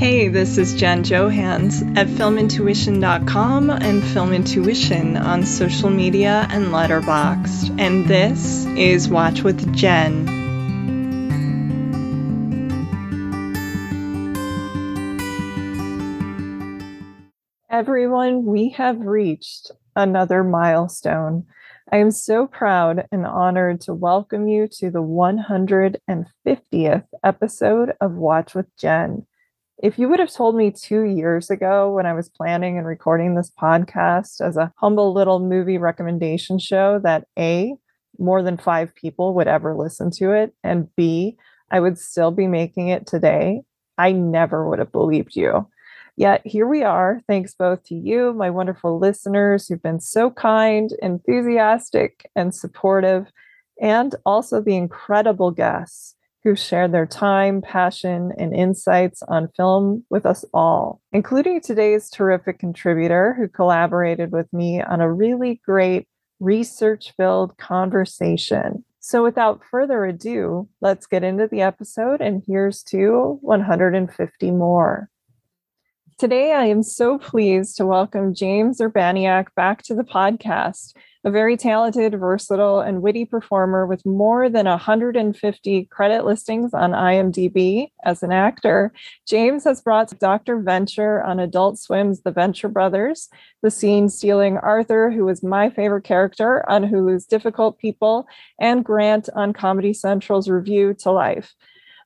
Hey, this is Jen Johans at filmintuition.com and Film Intuition on social media and Letterboxd. And this is Watch with Jen. Everyone, we have reached another milestone. I am so proud and honored to welcome you to the 150th episode of Watch with Jen. If you would have told me two years ago when I was planning and recording this podcast as a humble little movie recommendation show that A, more than five people would ever listen to it, and B, I would still be making it today, I never would have believed you. Yet here we are, thanks both to you, my wonderful listeners who've been so kind, enthusiastic, and supportive, and also the incredible guests who shared their time, passion, and insights on film with us all, including today's terrific contributor who collaborated with me on a really great research filled conversation. So, without further ado, let's get into the episode, and here's to 150 more. Today, I am so pleased to welcome James Urbaniak back to the podcast, a very talented, versatile, and witty performer with more than 150 credit listings on IMDb as an actor. James has brought Dr. Venture on Adult Swim's The Venture Brothers, the scene stealing Arthur, who was my favorite character on Hulu's Difficult People, and Grant on Comedy Central's Review to Life.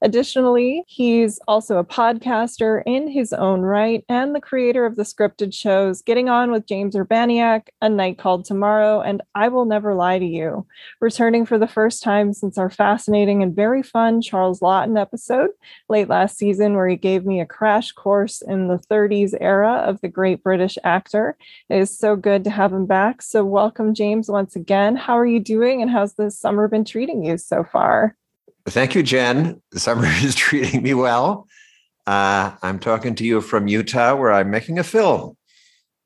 Additionally, he's also a podcaster in his own right and the creator of the scripted shows Getting On with James Urbaniak, A Night Called Tomorrow, and I Will Never Lie to You, returning for the first time since our fascinating and very fun Charles Laughton episode late last season, where he gave me a crash course in the 30s era of the great British actor. It is so good to have him back. So, welcome, James, once again. How are you doing, and how's the summer been treating you so far? Thank you, Jen. The summer is treating me well. Uh, I'm talking to you from Utah, where I'm making a film,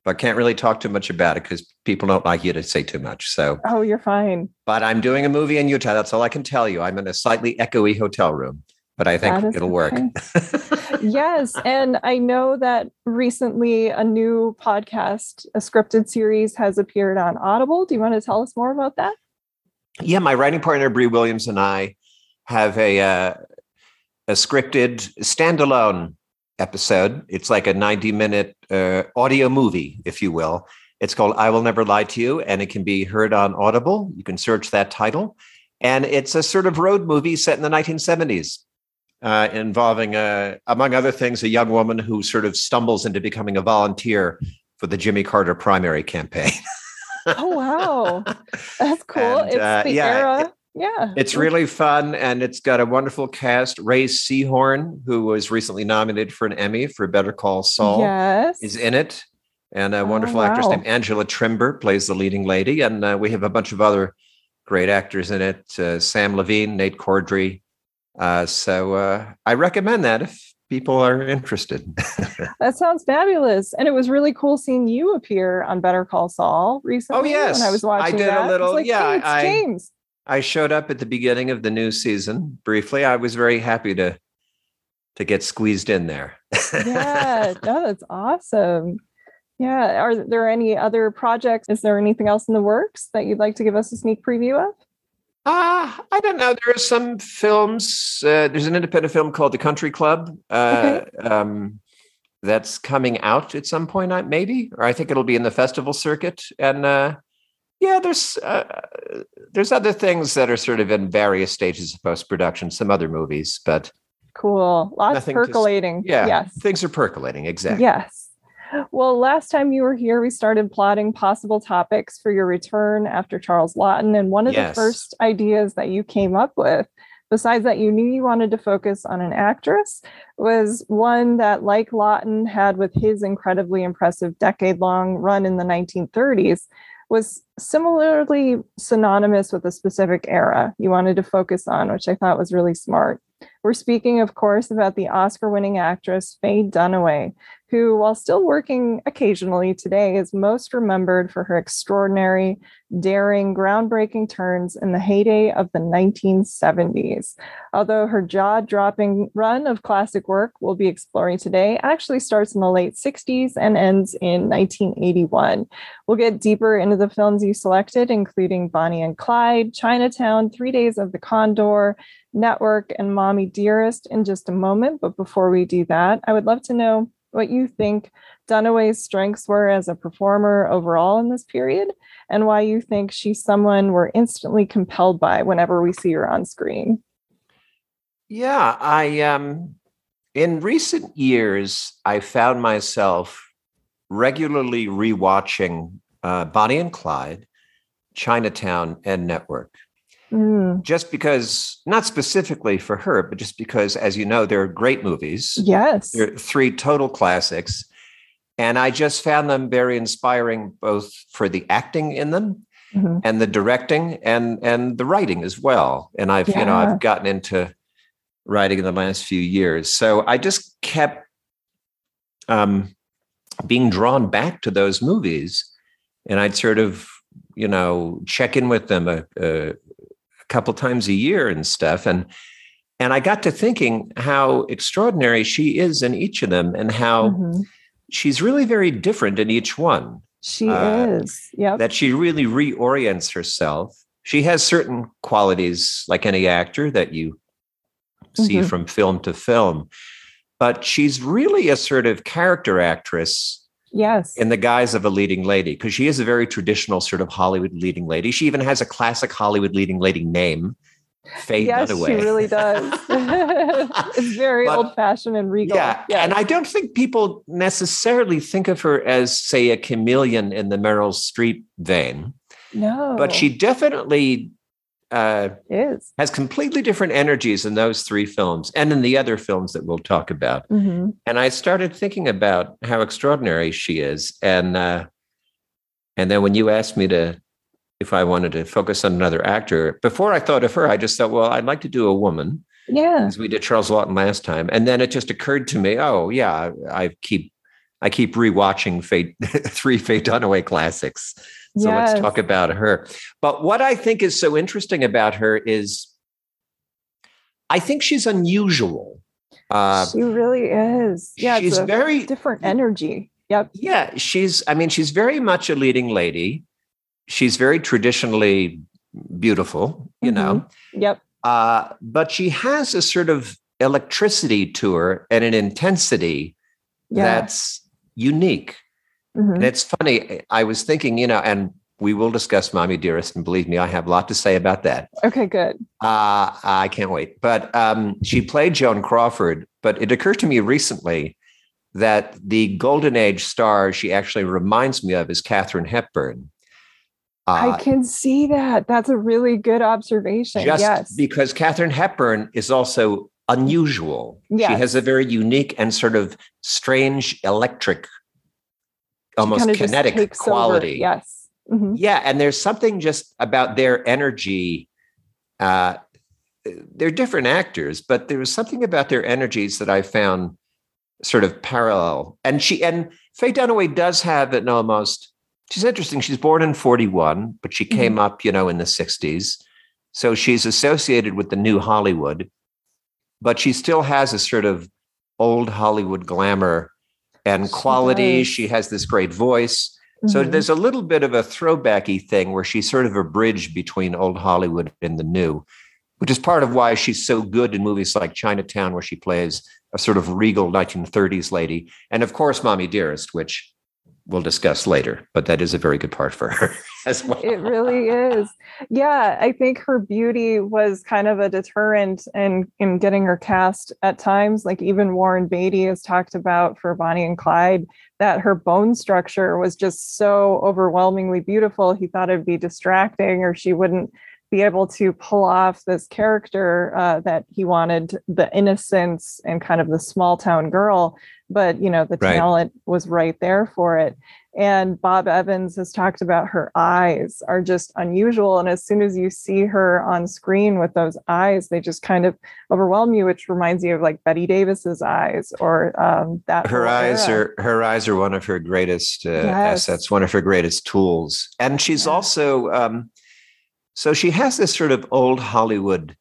but can't really talk too much about it because people don't like you to say too much. So, oh, you're fine. But I'm doing a movie in Utah. That's all I can tell you. I'm in a slightly echoey hotel room, but I think it'll work. yes, and I know that recently a new podcast, a scripted series, has appeared on Audible. Do you want to tell us more about that? Yeah, my writing partner Bree Williams and I have a uh, a scripted standalone episode. It's like a 90 minute uh, audio movie, if you will. It's called I Will Never Lie to You, and it can be heard on Audible. You can search that title. And it's a sort of road movie set in the 1970s, uh, involving, uh, among other things, a young woman who sort of stumbles into becoming a volunteer for the Jimmy Carter primary campaign. oh, wow. That's cool. And, it's uh, the yeah, era yeah. It's really fun and it's got a wonderful cast. Rhea Seehorn, who was recently nominated for an Emmy for Better Call Saul, yes. is in it. And a oh, wonderful wow. actress named Angela Trimbur plays the leading lady. And uh, we have a bunch of other great actors in it uh, Sam Levine, Nate Corddry. Uh, so uh, I recommend that if people are interested. that sounds fabulous. And it was really cool seeing you appear on Better Call Saul recently. Oh, yes. When I was watching I did that. a little, like, yeah. Hey, I, James. I showed up at the beginning of the new season briefly. I was very happy to to get squeezed in there. yeah, no, that's awesome. Yeah. Are there any other projects? Is there anything else in the works that you'd like to give us a sneak preview of? Uh, I don't know. There are some films. Uh, there's an independent film called The Country Club uh, okay. um, that's coming out at some point, maybe, or I think it'll be in the festival circuit. And uh, yeah, there's uh, there's other things that are sort of in various stages of post production. Some other movies, but cool. Lots percolating. To, yeah, yes, things are percolating. Exactly. Yes. Well, last time you were here, we started plotting possible topics for your return after Charles Laughton, And one of yes. the first ideas that you came up with, besides that you knew you wanted to focus on an actress, was one that, like Laughton had with his incredibly impressive decade long run in the 1930s, was similarly synonymous with a specific era you wanted to focus on, which I thought was really smart. We're speaking, of course, about the Oscar winning actress Faye Dunaway, who, while still working occasionally today, is most remembered for her extraordinary, daring, groundbreaking turns in the heyday of the 1970s. Although her jaw dropping run of classic work we'll be exploring today actually starts in the late 60s and ends in 1981. We'll get deeper into the films you selected, including Bonnie and Clyde, Chinatown, Three Days of the Condor, Network, and Mommy Dearest in just a moment. But before we do that, I would love to know what you think Dunaway's strengths were as a performer overall in this period, and why you think she's someone we're instantly compelled by whenever we see her on screen. Yeah, I um in recent years I found myself regularly rewatching uh, Bonnie and Clyde, Chinatown, and Network. Mm. Just because, not specifically for her, but just because, as you know, they're great movies. Yes. They're three total classics. And I just found them very inspiring, both for the acting in them mm-hmm. and the directing and and the writing as well. And I've, yeah. you know, I've gotten into writing in the last few years. So I just kept um, being drawn back to those movies. And I'd sort of, you know, check in with them a, a, couple times a year and stuff. And and I got to thinking how extraordinary she is in each of them and how mm-hmm. she's really very different in each one. She uh, is. Yeah. That she really reorients herself. She has certain qualities like any actor that you see mm-hmm. from film to film. But she's really a sort of character actress Yes. In the guise of a leading lady, because she is a very traditional sort of Hollywood leading lady. She even has a classic Hollywood leading lady name. Faye yes, Dunaway. she really does. it's very old fashioned and regal. Yeah. Yes. And I don't think people necessarily think of her as, say, a chameleon in the Meryl Streep vein. No. But she definitely uh, is has completely different energies in those three films and in the other films that we'll talk about. Mm-hmm. And I started thinking about how extraordinary she is, and uh, and then when you asked me to if I wanted to focus on another actor, before I thought of her, I just thought, well, I'd like to do a woman. Yeah, as we did Charles Laughton last time, and then it just occurred to me, oh yeah, I keep I keep rewatching Fate three Faye Dunaway classics. So yes. let's talk about her. But what I think is so interesting about her is I think she's unusual. Uh, she really is. Yeah, she's very different energy. Yep. Yeah, she's. I mean, she's very much a leading lady. She's very traditionally beautiful. You mm-hmm. know. Yep. Uh, but she has a sort of electricity to her and an intensity yeah. that's unique. Mm-hmm. And it's funny. I was thinking, you know, and we will discuss Mommy Dearest, and believe me, I have a lot to say about that. Okay, good. Uh, I can't wait. But um, she played Joan Crawford. But it occurred to me recently that the golden age star she actually reminds me of is Katharine Hepburn. Uh, I can see that. That's a really good observation. Just yes. because Katharine Hepburn is also unusual. Yes. She has a very unique and sort of strange electric almost kinetic quality. Over. Yes. Mm-hmm. Yeah. And there's something just about their energy. Uh, they're different actors, but there was something about their energies that I found sort of parallel. And she and Faye Dunaway does have an almost, she's interesting. She's born in 41, but she came mm-hmm. up, you know, in the 60s. So she's associated with the new Hollywood, but she still has a sort of old Hollywood glamour and quality. does. She has this great voice. So Mhm. there's a little bit of a throwbacky thing where she's sort of a bridge between old Hollywood and the new, which is part of why she's so good in movies like Chinatown, where she plays a sort of regal 1930s lady, and of course, Mommy Dearest, which we'll discuss later. But that is a very good part for her as well. It really is. Yeah, I think her beauty was kind of a deterrent in in getting her cast at times. Like even Warren Beatty has talked about for Bonnie and Clyde that her bone structure was just so overwhelmingly beautiful. He thought it'd be distracting, or she wouldn't be able to pull off this character uh, that he wanted the innocence and kind of the small town girl but you know the Right. talent was right there for it and bob evans has talked about her eyes are just unusual and as soon as you see her on screen with those eyes they just kind of overwhelm you which reminds you of like bette davis's eyes or um, that her eyes era. are her eyes are one of her greatest uh, Yes. assets one of her greatest tools and she's Yeah. also um, so she has this sort of old hollywood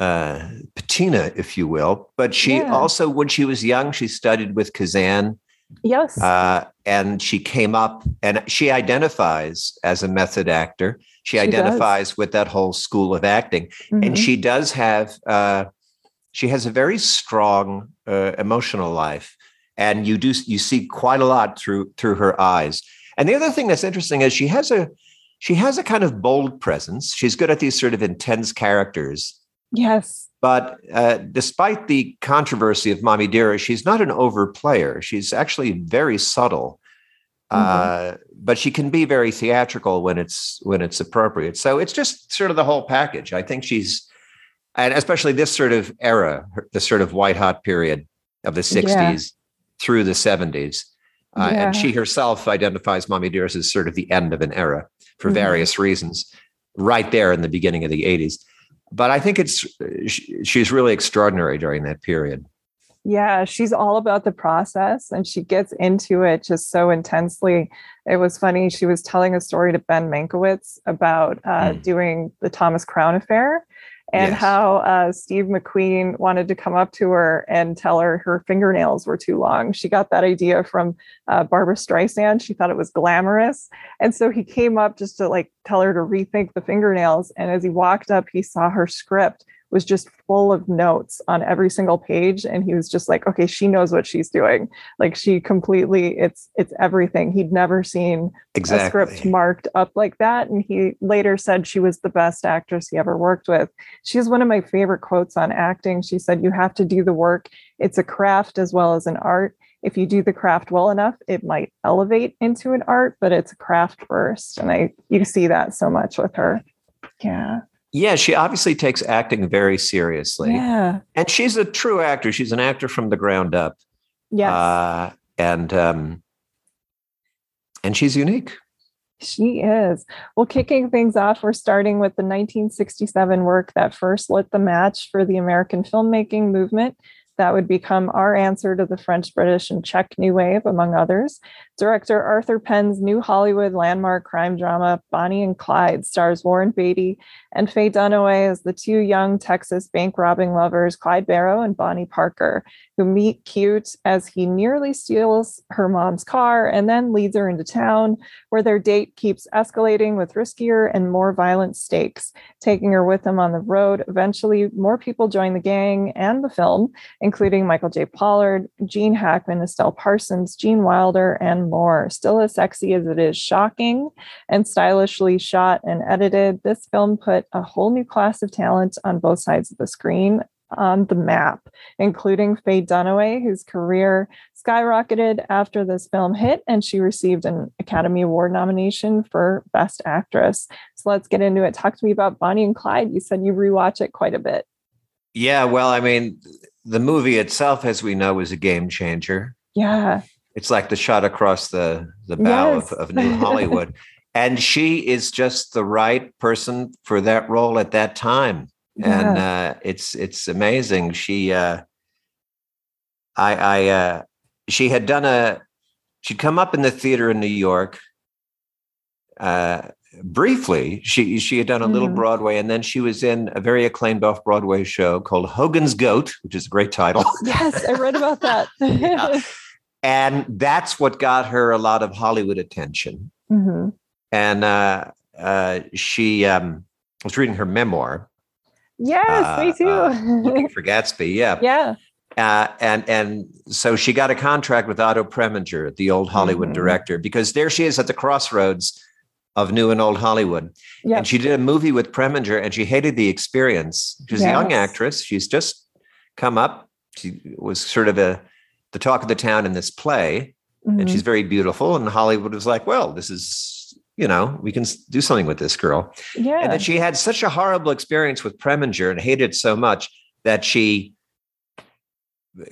uh, patina if you will but she Yeah. also when she was young she studied with kazan yes uh, and she came up and she identifies as a method actor she, She does. identifies with that whole school of acting and Mhm. she does have uh, she has a very strong uh, emotional life and you do you see quite a lot through through her eyes and the other thing that's interesting is she has a she has a kind of bold presence. She's good at these sort of intense characters. Yes. But uh, despite the controversy of mommy dearest she's not an overplayer. She's actually very subtle. Uh, but she can be very theatrical when it's when it's appropriate. So it's just sort of the whole package. I think she's and especially this sort of era the sort of white hot period of the 60s through the 70s uh, Yeah. and she herself identifies mommy dearest as sort of the end of an era for Mhm. various reasons right there in the beginning of the 80s but i think it's she's really extraordinary during that period Yeah, she's all about the process and she gets into it just so intensely. It was funny. She was telling a story to Ben Mankiewicz about uh, Mm. doing the Thomas Crown affair and Yes. how uh, Steve McQueen wanted to come up to her and tell her her fingernails were too long. She got that idea from uh, Barbra Streisand. She thought it was glamorous. And so he came up just to like tell her to rethink the fingernails. And as he walked up, he saw her script was just full of notes on every single page and he was just like okay she knows what she's doing. Like she completely it's it's everything. He'd never seen a script marked up like that and he later said she was the best actress he ever worked with. She has one of my favorite quotes on acting. She said you have to do the work. It's a craft as well as an art. If you do the craft well enough it might elevate into an art but it's a craft first. And i you see that so much with her. Yeah yeah she obviously takes acting very seriously yeah and she's a true actor she's an actor from the ground up yes uh, and um, and she's unique She is. Well, kicking things off, we're starting with the 1967 work that first lit the match for the American filmmaking movement. That would become our answer to the French, British, and Czech New Wave, among others. Director Arthur Penn's new Hollywood landmark crime drama, Bonnie and Clyde, stars Warren Beatty and Faye Dunaway as the two young Texas bank robbing lovers, Clyde Barrow and Bonnie Parker, who meet cute as he nearly steals her mom's car and then leads her into town where their date keeps escalating with riskier and more violent stakes, taking her with him on the road. Eventually, more people join the gang and the film, including Michael J. Pollard, Gene Hackman, Estelle Parsons, Gene Wilder, and more. Still as sexy as it is shocking and stylishly shot and edited, this film put a whole new class of talent on both sides of the screen on the map, including Faye Dunaway, whose career skyrocketed after this film hit, and she received an Academy Award nomination for Best Actress. So let's get into it. Talk to me about Bonnie and Clyde. You said you rewatch it quite a bit. yeah well i mean the movie itself as we know is a game changer Yeah. it's like the shot across the the bow Yes. of, of new hollywood and she is just the right person for that role at that time and uh, it's it's amazing. She, uh, I, I, uh, she had done a, she'd come up in the theater in New York, uh, briefly, she she had done a little Mhm. Broadway, and then she was in a very acclaimed off Broadway show called Hogan's Goat, which is a great title. Yes, I read about that. Yeah. and that's what got her a lot of Hollywood attention. Mhm. And uh, uh, she um, was reading her memoir, Yes, me Uh, too. uh, Looking for Gatsby. Yeah, yeah. uh, and and so she got a contract with Otto Preminger, the old Hollywood Mhm. director, because there she is at the crossroads of new and old Hollywood. Yeah. And she did a movie with Preminger, and she hated the experience. She's a young actress. She's just come up. She was sort of a the talk of the town in this play, and she's very beautiful. And Hollywood was like, "Well, this is you know we can do something with this girl." yeah. And then she had such a horrible experience with Preminger and hated it so much that she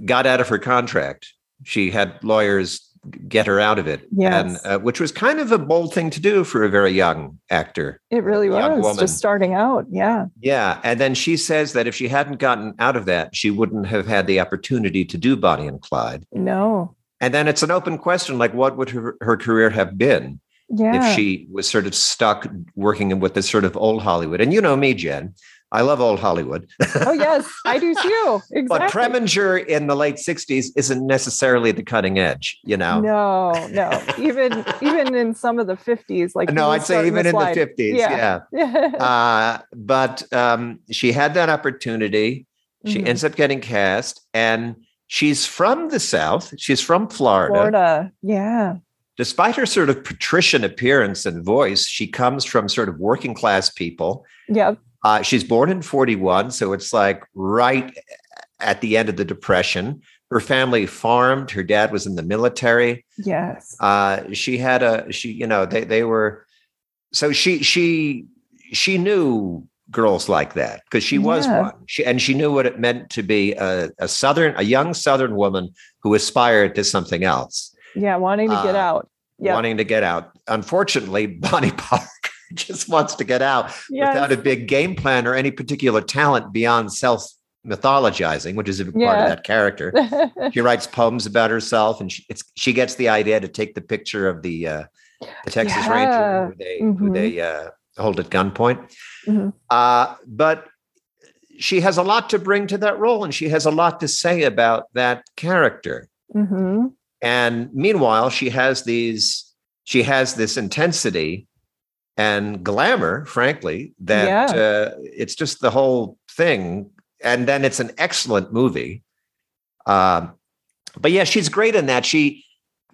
got out of her contract. She had lawyers get her out of it, Yes. and uh, which was kind of a bold thing to do for a very young actor. it really was woman. just starting out. Yeah. Yeah, and then she says that if she hadn't gotten out of that, she wouldn't have had the opportunity to do Bonnie and Clyde. No. And then it's an open question, like what would her, her career have been Yeah. if she was sort of stuck working with this sort of old Hollywood? And you know me, Jen. I love old Hollywood. oh yes, I do too. Exactly. But Preminger in the late 60s isn't necessarily the cutting edge, you know? No, no. Even even in some of the 50s, like No, I'd say even in the 50s. Yeah. Yeah. Uh, but um, she had that opportunity. She Mhm. ends up getting cast, and she's from the South. She's from Florida. Florida. Yeah. Despite her sort of patrician appearance and voice, she comes from sort of working class people. Yep. Uh, she's born in 41, so it's like right at the end of the Depression. Her family farmed. Her dad was in the military. Yes. Uh, she had a she, you know, they they were so she she she knew girls like that because she was Yeah. one. She and she knew what it meant to be a, a southern, a young southern woman who aspired to something else, Yeah. Wanting to get Uh, out. Yep. wanting to get out. Unfortunately, Bonnie Park just wants to get out Yes. without a big game plan or any particular talent beyond self mythologizing, which is a part of that character. She writes poems about herself, and she, it's, she gets the idea to take the picture of the uh, the Texas Yeah. Ranger who they who Mhm. they uh, hold at gunpoint. Mhm. Uh, but she has a lot to bring to that role, and she has a lot to say about that character. hmm And meanwhile, she has these she has this intensity and glamour, frankly, that Yeah. uh, it's just the whole thing. And then it's an excellent movie. Um, but yeah, she's great in that. She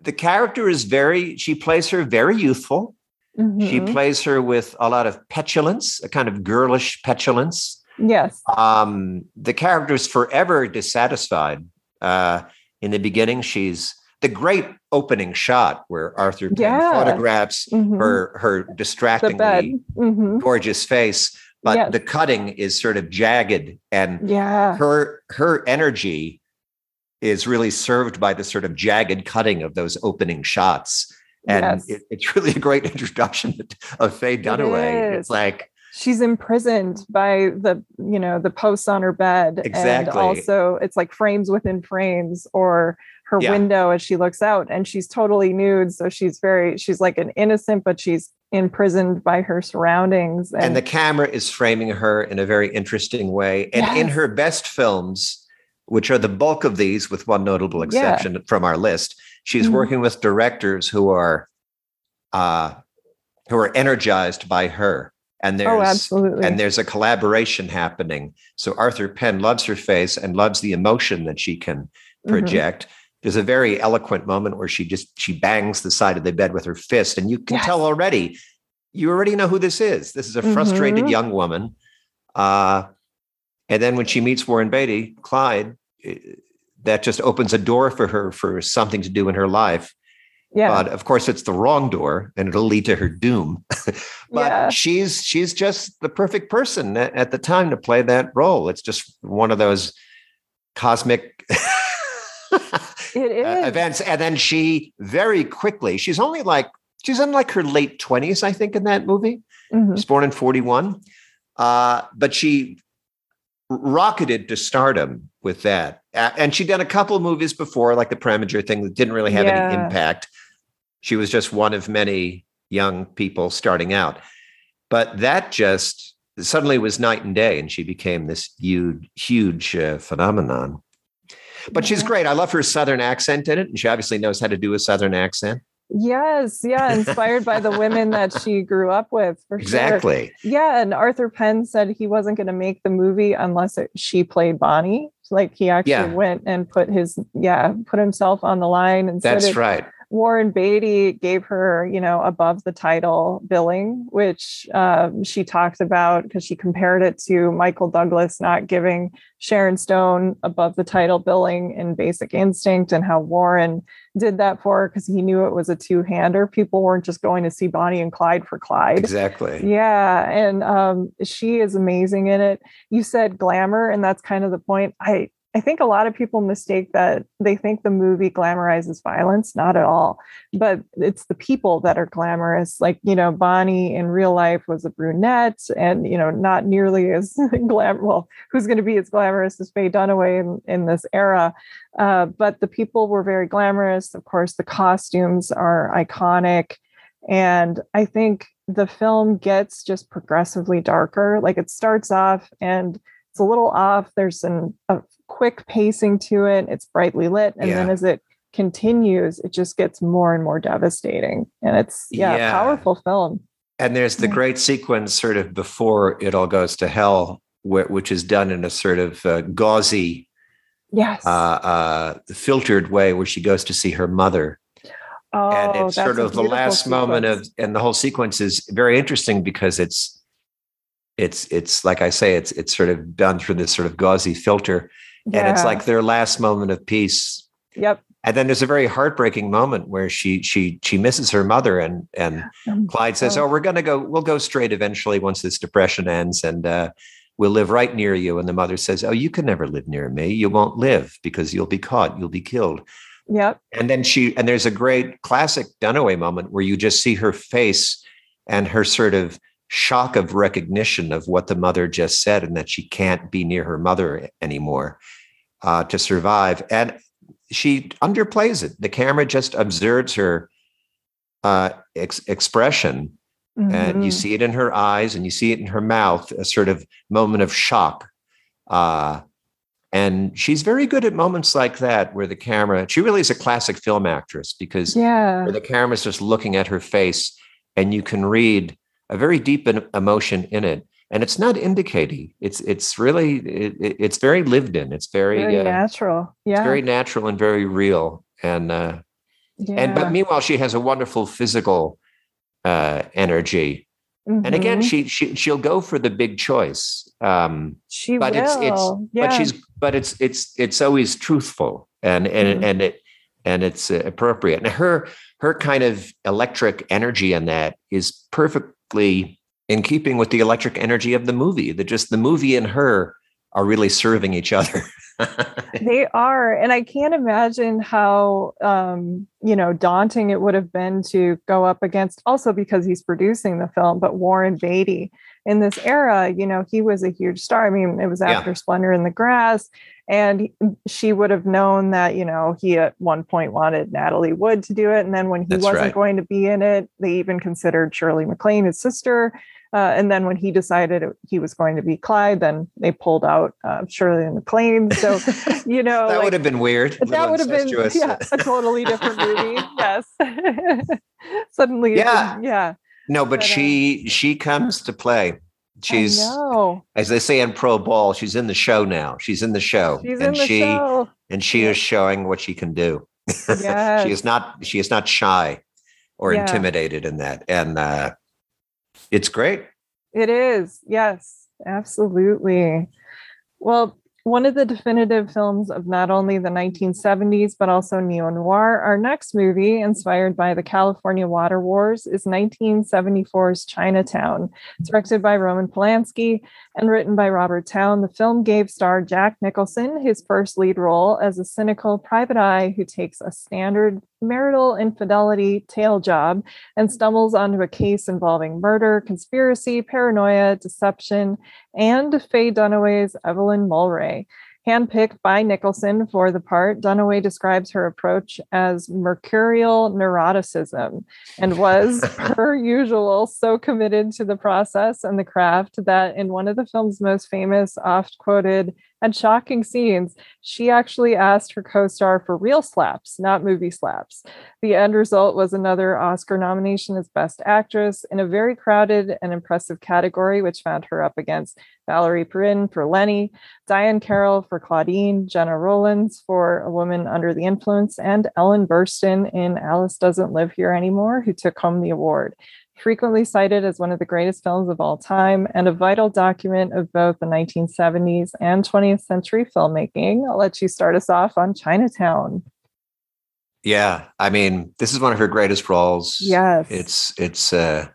the character is very she plays her very youthful. She Mhm. plays her with a lot of petulance, a kind of girlish petulance. Yes. Um, the character is forever dissatisfied. Uh, in the beginning, she's the great opening shot where Arthur Penn Yeah. photographs Mhm. her her distractingly hmm gorgeous face, but Yes. the cutting is sort of jagged, and Yeah. her her energy is really served by the sort of jagged cutting of those opening shots. And yes. it, it's really a great introduction of Faye Dunaway. is. It's like she's imprisoned by the you know the posts on her bed and Exactly. also it's like frames within frames or her Yeah. window as she looks out and she's totally nude so she's very she's like an innocent but she's imprisoned by her surroundings and the camera is framing her in a very interesting way. And in her best films, which are the bulk of these, with one notable exception from our list, she's Mhm. working with directors who are uh, who are energized by her. And there's oh and there's a collaboration happening. So Arthur Penn loves her face and loves the emotion that she can Mhm. project. There's a very eloquent moment where she just she bangs the side of the bed with her fist, and you can Yes. tell already. You already know who this is. This is a frustrated Mhm. young woman. Uh, and then when she meets Warren Beatty, Clyde, eh, that just opens a door for her for something to do in her life. yeah But of course, it's the wrong door, and it'll lead to her doom. but Yeah. she's she's just the perfect person at, at the time to play that role. It's just one of those cosmic it is uh, events, and then she very quickly. She's only like she's in like her late twenties, I think, in that movie. Mhm. She's born in forty one, uh, but she rocketed to stardom with that. Uh, and she'd done a couple of movies before, like the Preminger thing, that didn't really have any impact. She was just one of many young people starting out. but that just suddenly was night and day, and she became this huge, huge uh, phenomenon. But she's great. I love her southern accent in it, and she obviously knows how to do a southern accent. Yes, yeah, inspired by the women that she grew up with. For exactly. Sure. Yeah, and Arthur Penn said he wasn't going to make the movie unless it, she played Bonnie. Like he actually yeah. went and put his yeah put himself on the line and that's right. Warren Beatty gave her, you know, above the title billing, which um, she talked about because she compared it to Michael Douglas not giving Sharon Stone above the title billing in Basic Instinct, and how Warren did that for her because he knew it was a two hander. People weren't just going to see Bonnie and Clyde for Clyde. Exactly. Yeah. And um, she is amazing in it. You said glamour, and that's kind of the point. I, I think a lot of people mistake that they think the movie glamorizes violence. Not at all. But it's the people that are glamorous. Like, you know, Bonnie in real life was a brunette and, you know, not nearly as glam. Well, who's going to be as glamorous as Faye Dunaway in, in this era? Uh, but the people were very glamorous. Of course, the costumes are iconic. And I think the film gets just progressively darker. Like it starts off and it's a little off. There's an, a quick pacing to it. It's brightly lit. And yeah. then as it continues, it just gets more and more devastating. And it's, yeah, yeah. powerful film. And there's the yeah. great sequence sort of before it all goes to hell, which is done in a sort of uh, gauzy, yes, uh, uh, filtered way, where she goes to see her mother. Oh, and it's sort of the last sequence. moment of, and the whole sequence is very interesting because it's, it's, it's like I say, it's, it's sort of done through this sort of gauzy filter yeah. and it's like their last moment of peace. Yep. And then there's a very heartbreaking moment where she she she misses her mother, and and Clyde says, "Oh, we're going to go. We'll go straight eventually once this depression ends, and uh, we'll live right near you." And the mother says, "Oh, you can never live near me. You won't live because you'll be caught. You'll be killed." Yep. And then she and there's a great classic Dunaway moment where you just see her face and her sort of shock of recognition of what the mother just said and that she can't be near her mother anymore uh, to survive. And she underplays it. The camera just observes her uh, ex- expression, mm-hmm. and you mm-hmm. see it in her eyes and you see it in her mouth, a sort of moment of shock. Uh, and she's very good at moments like that where the camera, she really is a classic film actress because yeah. where the camera's just looking at her face and you can read a very deep emotion in it and it's not indicating it's it's really it, it's very lived in it's very, very uh, natural yeah it's very natural and very real and uh yeah. and but meanwhile she has a wonderful physical uh energy mm-hmm. and again mm-hmm. she, she she'll go for the big choice um she but will. it's it's yeah. but she's but it's it's it's always truthful and and mm-hmm. and it and it's uh, appropriate and her her kind of electric energy in that is perfectly in keeping with the electric energy of the movie that just the movie and her are really serving each other they are and i can't imagine how um, you know daunting it would have been to go up against also because he's producing the film but warren beatty in this era you know he was a huge star i mean it was after yeah. splendor in the grass and she would have known that you know he at one point wanted natalie wood to do it and then when he That's wasn't right. going to be in it they even considered shirley maclaine his sister uh, and then when he decided he was going to be Clyde, then they pulled out uh, Shirley and MacLaine. So, you know, that like, would have been weird. That would have been yeah, a totally different movie. yes. Suddenly, yeah, yeah. No, but, but she uh, she comes to play. She's as they say in pro ball. She's in the show now. She's in the show, she's and she show. and she yeah. is showing what she can do. Yes. she is not she is not shy or yeah. intimidated in that, and uh, it's great. It is. Yes, absolutely. Well, one of the definitive films of not only the 1970s, but also neo noir. Our next movie, inspired by the California water wars, is 1974's Chinatown, directed by Roman Polanski and written by Robert Towne. The film gave star Jack Nicholson his first lead role as a cynical private eye who takes a standard marital infidelity tail job and stumbles onto a case involving murder, conspiracy, paranoia, deception, and Faye Dunaway's Evelyn Mulwray. Handpicked by Nicholson for the part, Dunaway describes her approach as mercurial neuroticism and was, per usual, so committed to the process and the craft that in one of the film's most famous, oft quoted, and shocking scenes, she actually asked her co star for real slaps, not movie slaps. The end result was another Oscar nomination as Best Actress in a very crowded and impressive category, which found her up against Valerie Perrine for Lenny, Diahann Carroll for Claudine, Gena Rowlands for A Woman Under the Influence, and Ellen Burstyn in Alice Doesn't Live Here Anymore, who took home the award frequently cited as one of the greatest films of all time and a vital document of both the 1970s and 20th century filmmaking. I'll let you start us off on Chinatown. Yeah, I mean, this is one of her greatest roles. Yes. It's it's uh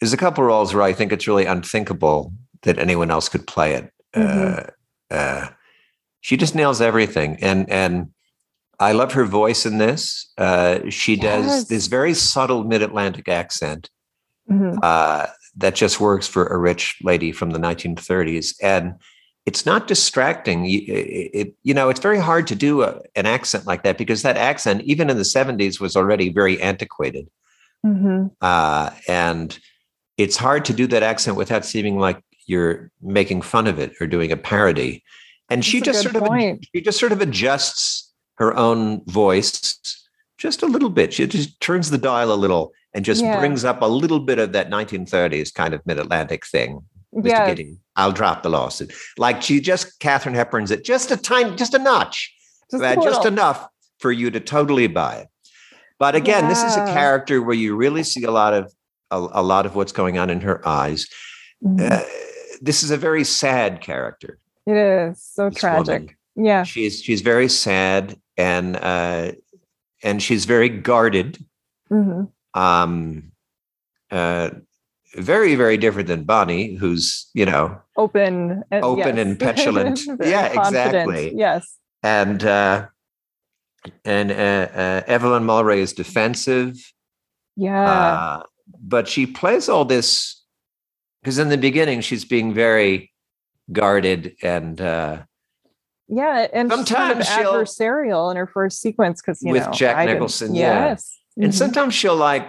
there's a couple roles where I think it's really unthinkable that anyone else could play it. Mm-hmm. Uh, uh, she just nails everything, and and I love her voice in this. Uh, she does this very subtle mid Atlantic accent mm-hmm. uh, that just works for a rich lady from the 1930s. And it's not distracting. It, it, you know, it's very hard to do a, an accent like that because that accent, even in the 70s, was already very antiquated. Mm-hmm. Uh, and it's hard to do that accent without seeming like you're making fun of it or doing a parody. And That's she just sort point. of she just sort of adjusts her own voice just a little bit. She just turns the dial a little and just yeah. brings up a little bit of that 1930s kind of mid Atlantic thing. Mr. Yes. Gittes, I'll drop the lawsuit. Like she just, Katharine Hepburn's it just a tiny, just a notch, just, uh, just enough for you to totally buy it. But again, yeah. this is a character where you really see a lot of a, a lot of what's going on in her eyes. Mm-hmm. Uh, this is a very sad character. It is so tragic. Woman. Yeah, she's she's very sad and uh, and she's very guarded. Mm-hmm. Um, uh, very very different than Bonnie, who's you know open, and, open yes. and petulant. yeah, exactly. Yes, and uh, and uh, uh, Evelyn Mulwray is defensive. Yeah, uh, but she plays all this because in the beginning she's being very guarded and uh, yeah, and sometimes kind of adversarial in her first sequence because with know, Jack I Nicholson. Yes, yeah. and mm-hmm. sometimes she'll like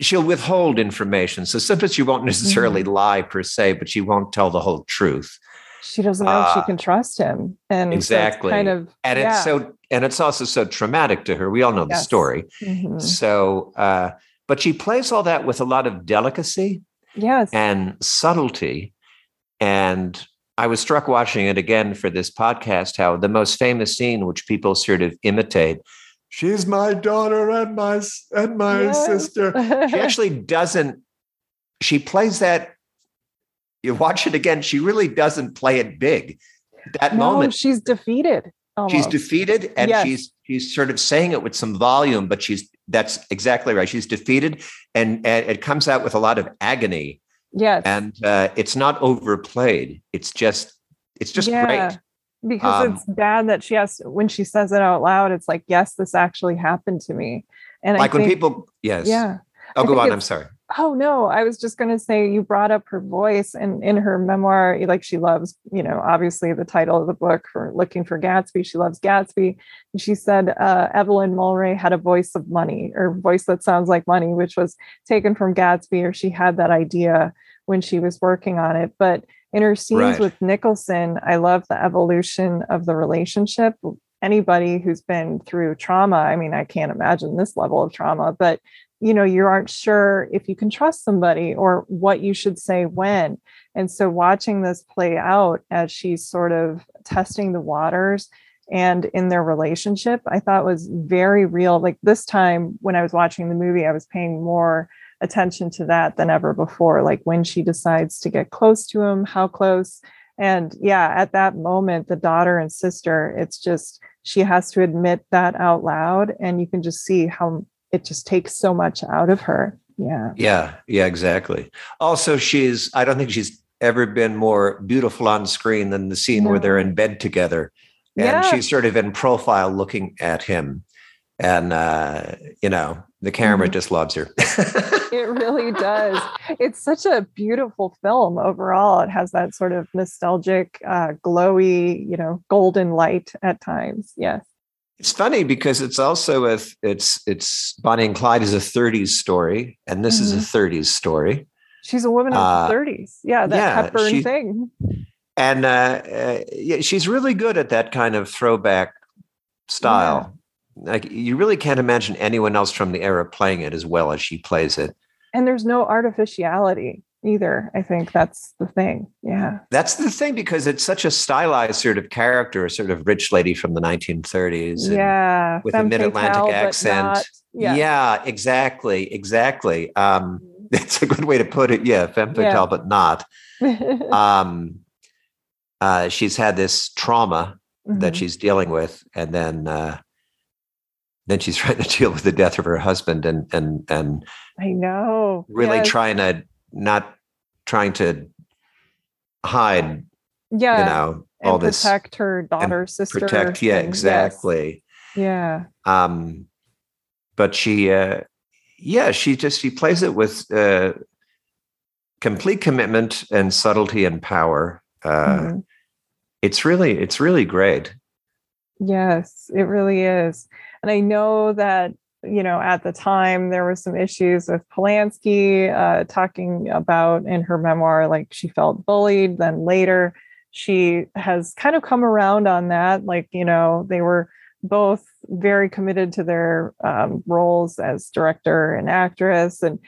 she'll withhold information. So sometimes she won't necessarily mm-hmm. lie per se, but she won't tell the whole truth. She doesn't know uh, if she can trust him, and exactly so kind of and yeah. it's so and it's also so traumatic to her. We all know yes. the story. Mm-hmm. So, uh, but she plays all that with a lot of delicacy, yes, and subtlety, and I was struck watching it again for this podcast how the most famous scene, which people sort of imitate, she's my daughter and my and my yes. sister. She actually doesn't. She plays that. You watch it again. She really doesn't play it big. That no, moment, she's defeated. Almost. She's defeated, and yes. she's she's sort of saying it with some volume, but she's that's exactly right. She's defeated, and, and it comes out with a lot of agony Yes. And uh, it's not overplayed. It's just it's just yeah, great. Because um, it's bad that she has when she says it out loud, it's like, yes, this actually happened to me. And like I when people yes. Yeah. Oh, go on. I'm sorry. Oh no, I was just going to say you brought up her voice and in her memoir, like she loves, you know, obviously the title of the book for looking for Gatsby. She loves Gatsby. And she said uh, Evelyn Mulwray had a voice of money or voice that sounds like money, which was taken from Gatsby, or she had that idea when she was working on it. But in her scenes right. with Nicholson, I love the evolution of the relationship. Anybody who's been through trauma, I mean, I can't imagine this level of trauma, but you know, you aren't sure if you can trust somebody or what you should say when. And so watching this play out as she's sort of testing the waters and in their relationship, I thought was very real. Like this time when I was watching the movie, I was paying more attention to that than ever before like when she decides to get close to him how close and yeah at that moment the daughter and sister it's just she has to admit that out loud and you can just see how it just takes so much out of her yeah yeah yeah exactly also she's i don't think she's ever been more beautiful on screen than the scene where they're in bed together and yeah. she's sort of in profile looking at him and uh, you know The camera mm-hmm. just loves her. it really does. It's such a beautiful film overall. It has that sort of nostalgic, uh, glowy, you know, golden light at times. Yes. It's funny because it's also a it's it's Bonnie and Clyde is a 30s story, and this mm-hmm. is a 30s story. She's a woman in uh, her 30s. Yeah, that yeah, Hepburn she, thing. And uh, uh, yeah, she's really good at that kind of throwback style. Yeah. Like you really can't imagine anyone else from the era playing it as well as she plays it. And there's no artificiality either. I think that's the thing. Yeah. That's the thing because it's such a stylized sort of character, a sort of rich lady from the 1930s. Yeah. With a mid Atlantic accent. Not, yeah. yeah. exactly. Exactly. Um, mm-hmm. it's a good way to put it. Yeah. Femme fatale, yeah. but not. um, uh, she's had this trauma mm-hmm. that she's dealing with. And then, uh, then she's trying to deal with the death of her husband and and and I know really yes. trying to not trying to hide yeah you know all this protect her daughter sister protect yeah exactly yes. yeah. Um but she uh yeah she just she plays it with uh complete commitment and subtlety and power. Uh mm-hmm. it's really it's really great. Yes it really is. And i know that you know, at the time there was some issues with Polanski uh, talking about in her memoir, like she felt bullied. Then later, she has kind of come around on that. Like, you know, they were both very committed to their um, roles as director and actress. And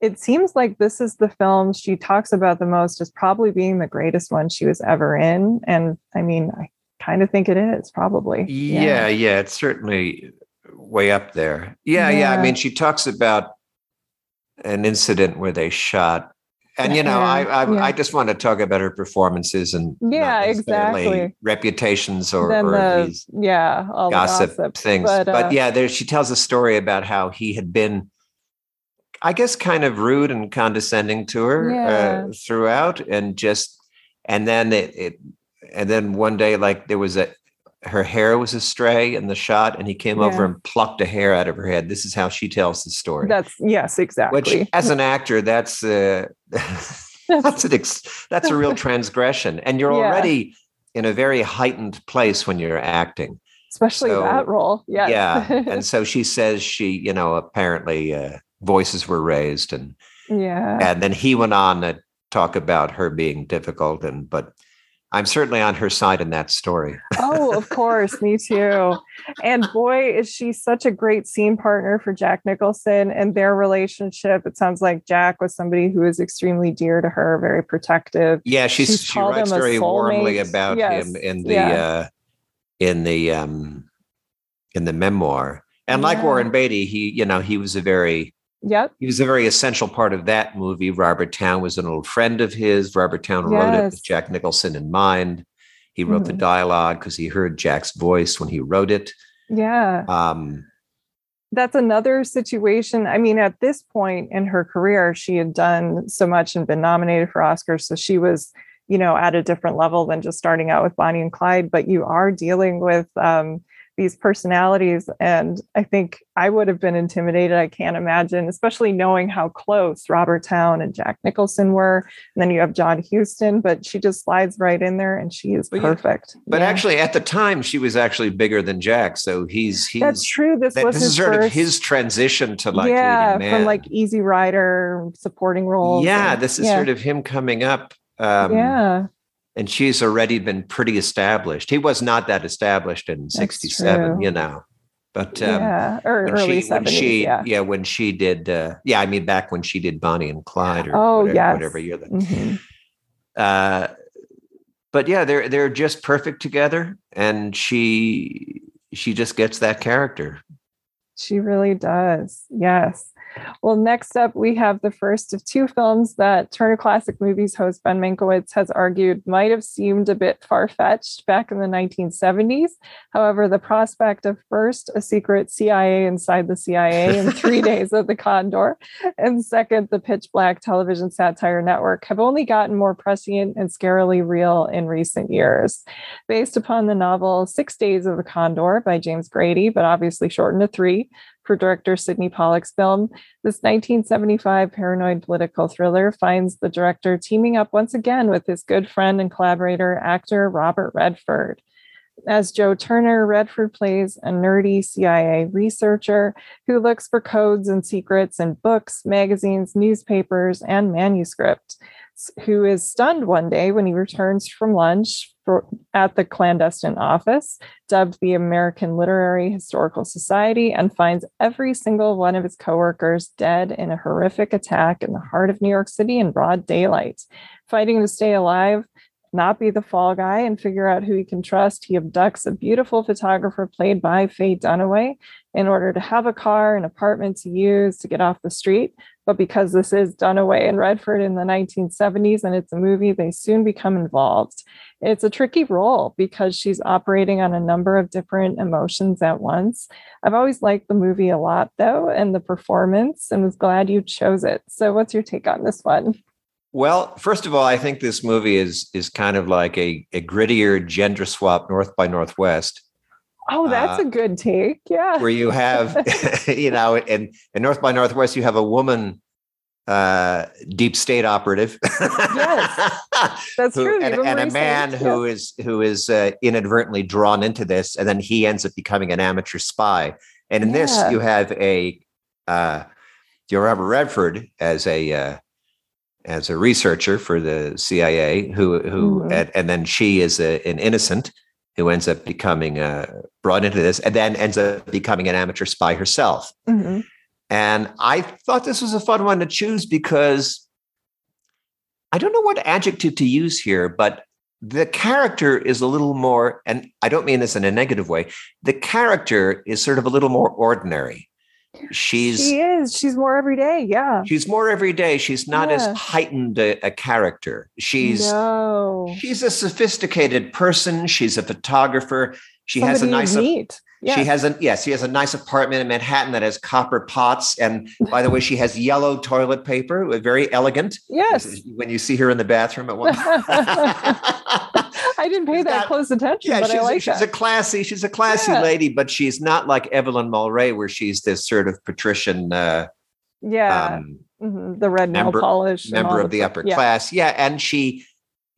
it seems like this is the film she talks about the most as probably being the greatest one she was ever in. And I mean, I kind of think it is probably. Yeah, yeah, yeah it's certainly way up there. Yeah, yeah, yeah. I mean, she talks about an incident where they shot, and you know, I I, yeah. I just want to talk about her performances and yeah, exactly reputations or, or the, these yeah gossip, gossip, things. But, uh, but yeah, there she tells a story about how he had been. I guess kind of rude and condescending to her uh, yeah. uh, throughout, and just, and then it, it, and then one day, like there was a her hair was astray in the shot and he came yeah. over and plucked a hair out of her head. This is how she tells the story. That's yes exactly. which as an actor that's uh that's an ex- that's a real transgression and you're yeah. already in a very heightened place when you're acting. Especially so, that role yeah yeah and so she says she you know apparently uh, voices were raised and yeah. and then he went on to talk about her being difficult and but I'm certainly on her side in that story. oh, of course, me too. And boy, is she such a great scene partner for Jack Nicholson and their relationship. It sounds like Jack was somebody who is extremely dear to her, very protective. Yeah, she's, she's she writes very warmly about yes. him in the yeah. uh, in the um, in the memoir. And yeah. like Warren Beatty, he you know he was a very Yep. He was a very essential part of that movie. Robert Towne was an old friend of his. Robert Towne yes. wrote it with Jack Nicholson in mind. He wrote mm. the dialogue because he heard Jack's voice when he wrote it. Yeah. Um, that's another situation. I mean, at this point in her career, she had done so much and been nominated for Oscars. So she was, you know, at a different level than just starting out with Bonnie and Clyde. But you are dealing with um, these personalities. And I think I would have been intimidated. I can't imagine, especially knowing how close Robert Towne and Jack Nicholson were. And then you have John Huston, but she just slides right in there and she is but perfect. Yeah. But yeah. actually, at the time, she was actually bigger than Jack. So he's, he's that's true. This that, was this is sort first, of his transition to like, yeah, from like Easy Rider supporting roles. Yeah, and, this is yeah. sort of him coming up. Um, yeah and she's already been pretty established. He was not that established in '67, you know. But um, yeah, or early she, 70s, when she, yeah. yeah, when she did, uh, yeah, I mean, back when she did Bonnie and Clyde, or oh whatever, yes. whatever year that. Mm-hmm. Uh, but yeah, they're they're just perfect together, and she she just gets that character. She really does. Yes. Well, next up, we have the first of two films that Turner Classic Movies host Ben Mankiewicz has argued might have seemed a bit far fetched back in the 1970s. However, the prospect of first a secret CIA inside the CIA in three days of the Condor, and second, the pitch black television satire network have only gotten more prescient and scarily real in recent years. Based upon the novel Six Days of the Condor by James Grady, but obviously shortened to three, for director Sydney Pollack's film. This 1975 paranoid political thriller finds the director teaming up once again with his good friend and collaborator, actor Robert Redford. As Joe Turner, Redford plays a nerdy CIA researcher who looks for codes and secrets in books, magazines, newspapers, and manuscripts who is stunned one day when he returns from lunch for, at the clandestine office, dubbed the American Literary Historical Society, and finds every single one of his coworkers dead in a horrific attack in the heart of New York City in broad daylight. Fighting to stay alive, not be the fall guy and figure out who he can trust, he abducts a beautiful photographer played by Faye Dunaway in order to have a car, an apartment to use to get off the street. But because this is Dunaway in Redford in the 1970s and it's a movie, they soon become involved. It's a tricky role because she's operating on a number of different emotions at once. I've always liked the movie a lot, though, and the performance, and was glad you chose it. So, what's your take on this one? Well, first of all, I think this movie is is kind of like a, a grittier gender swap North by Northwest. Oh, that's uh, a good take. Yeah. Where you have, you know, in, in North by Northwest, you have a woman uh deep state operative yes that's who, true and, and a man yeah. who is who is uh, inadvertently drawn into this and then he ends up becoming an amateur spy and in yeah. this you have a uh you Robert Redford as a uh as a researcher for the CIA who who mm-hmm. and, and, then she is a, an innocent who ends up becoming uh, brought into this and then ends up becoming an amateur spy herself. Mm-hmm. And I thought this was a fun one to choose because I don't know what adjective to use here, but the character is a little more, and I don't mean this in a negative way, the character is sort of a little more ordinary. She's she is. She's more every day. Yeah. She's more every day. She's not yeah. as heightened a, a, character. She's no. she's a sophisticated person. She's a photographer. She Somebody has a nice neat. Yes. She has a yes, she has a nice apartment in Manhattan that has copper pots. And by the way, she has yellow toilet paper, very elegant. Yes. When you see her in the bathroom at one. I didn't pay that close attention. Yeah, she's, like she's that. a classy, she's a classy yeah. lady, but she's not like Evelyn Mulwray, where she's this sort of patrician. Uh, yeah, um, mm-hmm. the red member, nail polish, member of the, upper yeah. class. Yeah, and she,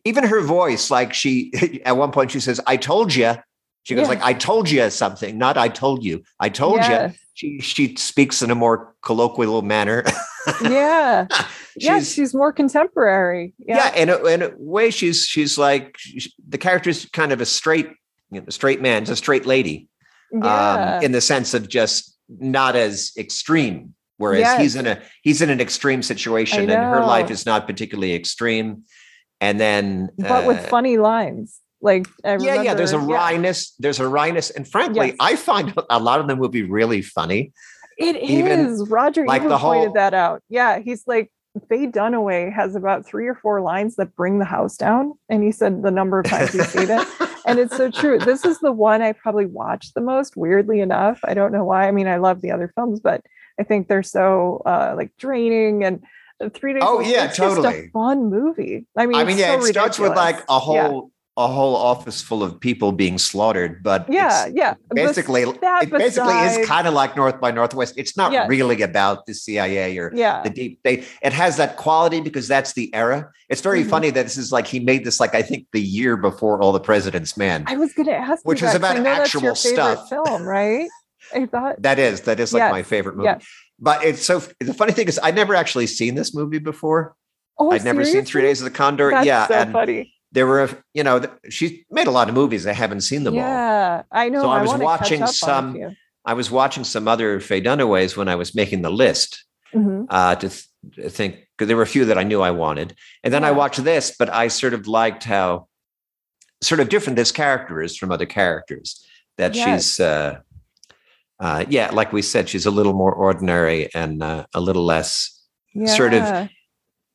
even her voice, like she, at one point she says, "I told you." She goes yeah. like, "I told you something," not "I told you." I told you. She she speaks in a more colloquial manner. yeah, yeah, she's more contemporary. Yeah, yeah in, a, in a way, she's she's like she, the character is kind of a straight, you know, straight man, it's a straight lady, yeah. um, in the sense of just not as extreme. Whereas yes. he's in a he's in an extreme situation, and her life is not particularly extreme. And then, but uh, with funny lines. Like remember, yeah, yeah. There's a yeah. wryness. There's a wryness, and frankly, yes. I find a lot of them will be really funny. It even, is. Roger like even the whole, pointed that out. Yeah, he's like Faye Dunaway has about three or four lines that bring the house down, and he said the number of times he's seen it, and it's so true. This is the one I probably watched the most. Weirdly enough, I don't know why. I mean, I love the other films, but I think they're so uh, like draining and three days. Oh yeah, totally. a fun movie. I mean, I mean, yeah, so it ridiculous. starts with like a whole a whole office full of people being slaughtered, but yeah, yeah. Basically, it basically is kind of like North by Northwest. It's not yes. really about the CIA or yeah. the deep state. It has that quality because that's the era. It's very mm-hmm. funny that this is like he made this like I think the year before All the President's Men. I was going to ask, which is about actual stuff. Film, right? I thought that is that is like yes. my favorite movie. Yes. But it's so the funny thing is I'd never actually seen this movie before. Oh, I'd never seen Three Days of the Condor. That's yeah, so and funny there were, you know, she made a lot of movies. I haven't seen them yeah, all. Yeah, I know. So I, I was watching some. I was watching some other Faye Dunaways when I was making the list mm-hmm. uh, to th- think because there were a few that I knew I wanted, and then yeah. I watched this, but I sort of liked how sort of different this character is from other characters. That yes. she's, uh, uh, yeah, like we said, she's a little more ordinary and uh, a little less yeah. sort of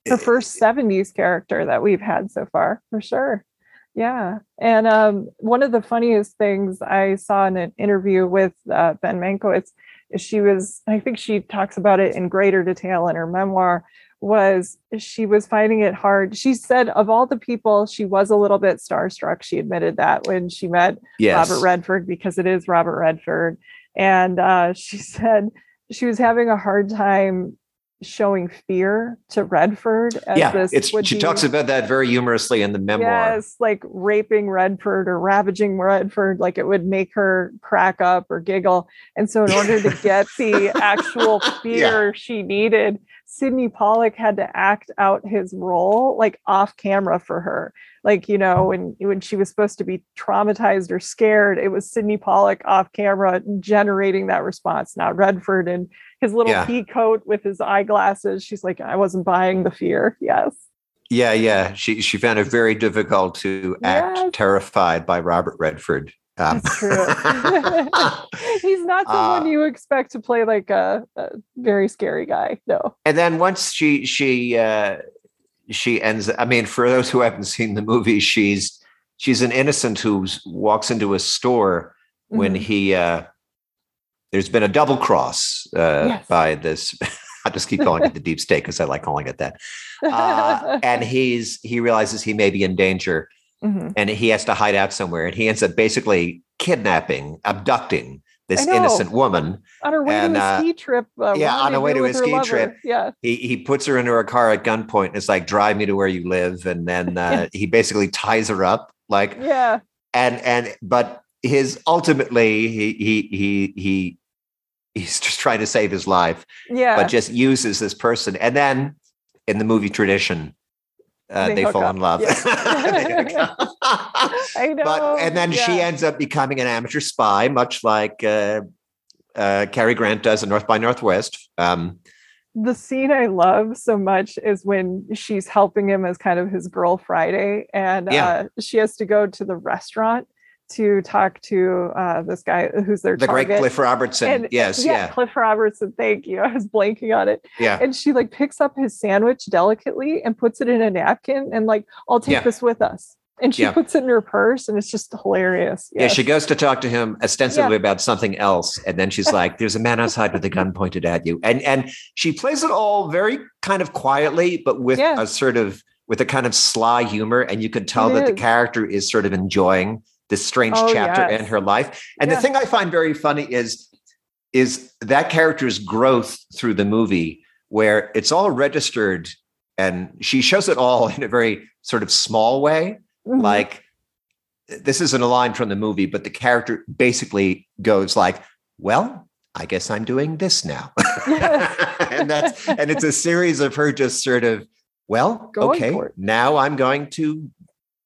the first 70s character that we've had so far for sure. Yeah and um, one of the funniest things i saw in an interview with uh, ben mankiewicz is she was i think she talks about it in greater detail in her memoir was she was finding it hard. She said of all the people she was a little bit starstruck she admitted that when she met yes. robert redford because it is robert redford. And uh, she said she was having a hard time showing fear to Redford. As yeah, this it's would she be- talks about that very humorously in the memoir. Yes, like raping Redford or ravaging Redford, like it would make her crack up or giggle. And so, in order to get the actual fear she needed, Sydney Pollack had to act out his role like off camera for her. Like, you know, when when she was supposed to be traumatized or scared, it was Sydney Pollack off camera generating that response, not Redford and his little Yeah. pea coat with his eyeglasses. She's like, I wasn't buying the fear. Yes. Yeah, yeah. She she found it very difficult to act terrified by Robert Redford. Um, That's true. He's not someone Uh, you expect to play like a, a very scary guy. No. and then once she she uh, she ends. I mean, for those who haven't seen the movie, she's she's an innocent who walks into a store when Mhm. he uh, there's been a double cross uh, Yes. by this. I just keep calling it the deep state because I like calling it that. Uh, and he's he realizes he may be in danger, Mhm. and he has to hide out somewhere, and he ends up basically kidnapping, abducting this innocent woman. on her way and, to a uh, ski trip. Uh, yeah, on her way to a ski lover. trip. Yeah. He he puts her into her car at gunpoint, and it's like, "Drive me to where you live," and then uh, he basically ties her up, like Yeah. and and but his ultimately he he he he he's just trying to save his life Yeah. but just uses this person and then in the movie tradition uh, They they, fall up. in love Yeah. I know. but and then she ends up becoming an amateur spy much like uh, uh, Cary Grant does in North by Northwest um, the scene I love so much is when she's helping him as kind of his girl Friday, and Yeah. uh, she has to go to the restaurant to talk to uh, this guy who's their the great. Cliff Robertson And- yes yeah Cliff Robertson. Thank you. I was blanking on it. yeah And she like picks up his sandwich delicately and puts it in a napkin and like, I'll take Yeah. this with us. And she Yeah. puts it in her purse, and it's just hilarious. Yeah, she goes to talk to him ostensibly about something else, and then she's like, "There's a man outside with a gun pointed at you," and and she plays it all very kind of quietly, but with Yeah. a sort of with a kind of sly humor, and you can tell It that the character is sort of enjoying this strange Oh, chapter yes. in her life. And Yeah. the thing I find very funny is is that character's growth through the movie, where it's all registered, and she shows it all in a very sort of small way Mhm. like this isn't a line from the movie but the character basically goes like well i guess i'm doing this now and that's and it's a series of her just sort of well Going okay now i'm going to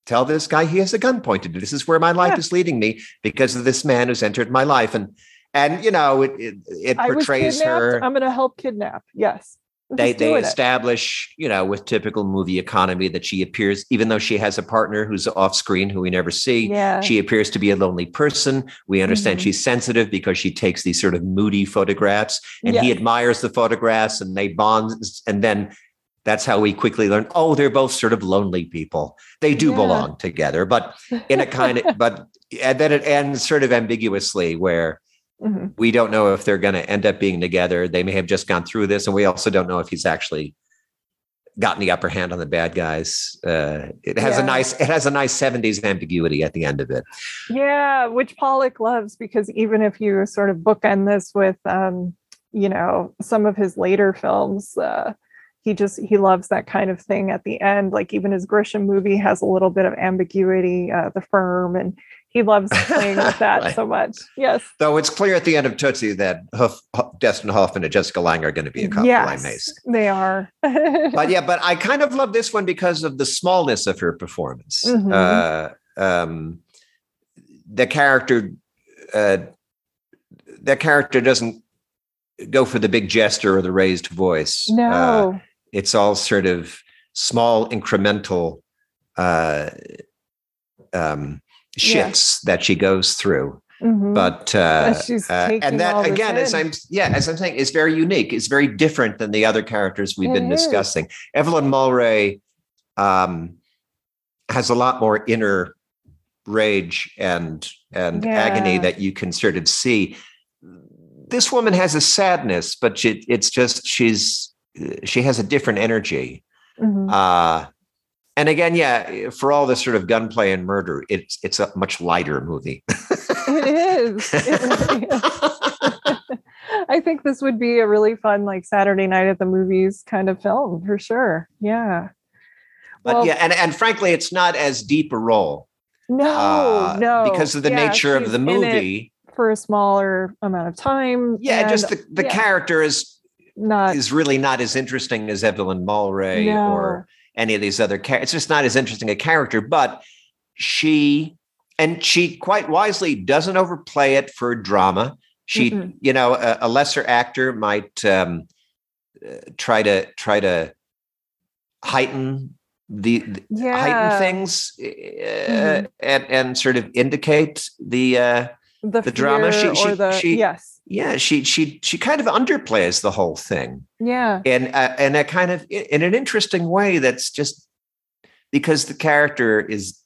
tell this guy he has a gun pointed this is where my life Yeah. is leading me because of this man who's entered my life and and you know it it, it portrays her I'm going to help kidnap. Yes. I'm they they doing it. establish you know with typical movie economy that she appears even though she has a partner who's off screen who we never see Yeah. she appears to be a lonely person we understand Mhm. she's sensitive because she takes these sort of moody photographs and he admires the photographs and they bond and then that's how we quickly learn oh they're both sort of lonely people they do Yeah. belong together but in a kind of but and then it ends sort of ambiguously where Mhm. we don't know if they're going to end up being together. They may have just gone through this, and we also don't know if he's actually gotten the upper hand on the bad guys. Uh, it has a nice, it has a nice '70s ambiguity at the end of it. Yeah, which Pollack loves because even if you sort of bookend this with, um, you know, some of his later films, uh, he just he loves that kind of thing at the end. Like even his Grisham movie has a little bit of ambiguity, uh, The Firm, and he loves playing with that Right. so much. Yes, Though it's clear at the end of Tootsie that Huff, Huff, Dustin Hoffman and Jessica Lange are going to be a couple. I may yes, they are. But yeah, but I kind of love this one because of the smallness of her performance. Mhm. Uh, um, the character, uh, the character doesn't go for the big gesture or the raised voice. Uh, no, it's all sort of small incremental uh, um, shifts that she goes through. Mhm. But uh, uh, and that again, as. I'm yeah, as I'm saying, is very unique. It's very different than the other characters we've been It is. discussing. Evelyn Mulwray um, has a lot more inner rage and and agony that you can sort of see. This woman has a sadness, but she, it's just she's she has a different energy. Mhm. Uh, and again, yeah, for all this sort of gunplay and murder, it's it's a much lighter movie. it is. It really is. this would be a really fun like Saturday night at the movies kind of film for sure. Yeah. But well, yeah, and, and frankly, it's not as deep a role. No, uh, no. Because of the yeah, nature of the movie. For a smaller amount of time. Yeah, and, just the, the yeah. character is not is really not as interesting as Evelyn Mulwray no. or any of these other characters. It's just not as interesting a character, but she and she quite wisely doesn't overplay it for drama. She, mm-hmm. you know, a, a, lesser actor might um, uh, try to try to heighten the, the yeah. heighten things uh, mm-hmm. and and sort of indicate the uh, the, the drama. She she, the, she yes yeah she she she kind of underplays the whole thing yeah and uh, and a kind of in an interesting way that's just because the character is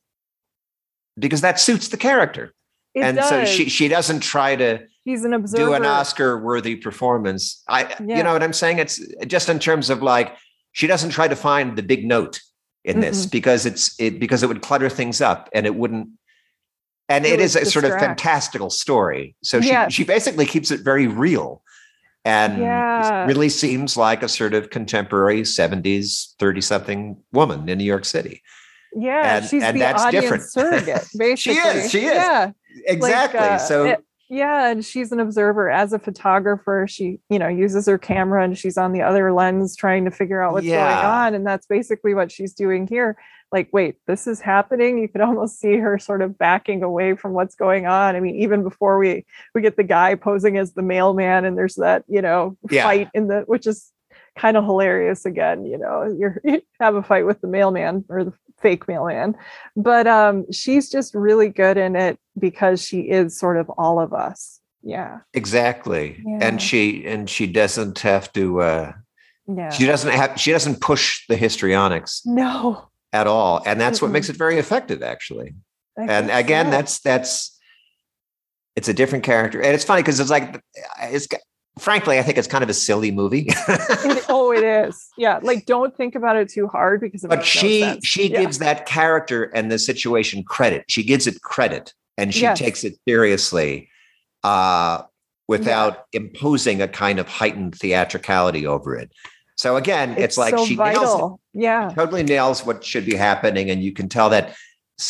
because that suits the character it and does. so she she doesn't try to She's an observer do an oscar worthy performance i yeah. you know what i'm saying it's just in terms of like she doesn't try to find the big note in mm-hmm. this because it's it because it would clutter things up and it wouldn't and it, it is a distract. sort of fantastical story. So she yes. she basically keeps it very real. And yeah. really seems like a sort of contemporary 70s 30 something woman in new york city. Yeah and, she's and the that's audience different. surrogate basically she is she is. Yeah. Exactly. like, uh, so it, yeah and she's an observer as a photographer. She you know uses her camera and she's on the other lens trying to figure out what's yeah. going on. And that's basically what she's doing here like wait this is happening? You could almost see her sort of backing away from what's going on. I mean even before we we get the guy posing as the mailman and there's that you know yeah. fight in the which is kind of hilarious again you know you're, you have a fight with the mailman or the fake mailman. But um she's just really good in it because she is sort of all of us. Yeah. Exactly. Yeah. and she and she doesn't have to uh yeah. she doesn't have she doesn't push the histrionics. No at all and that's mm-hmm. what makes it very effective actually I and again so. that's that's it's a different character and it's funny because it's like it's frankly, I think it's kind of a silly movie. oh, it is. Yeah, like don't think about it too hard because. but she no she yeah. gives that character and the situation credit. She gives it credit, and she yes. takes it seriously, uh, without yeah. imposing a kind of heightened theatricality over it. So again, it's, it's like so she vital. nails it. Yeah, totally nails what should be happening, and you can tell that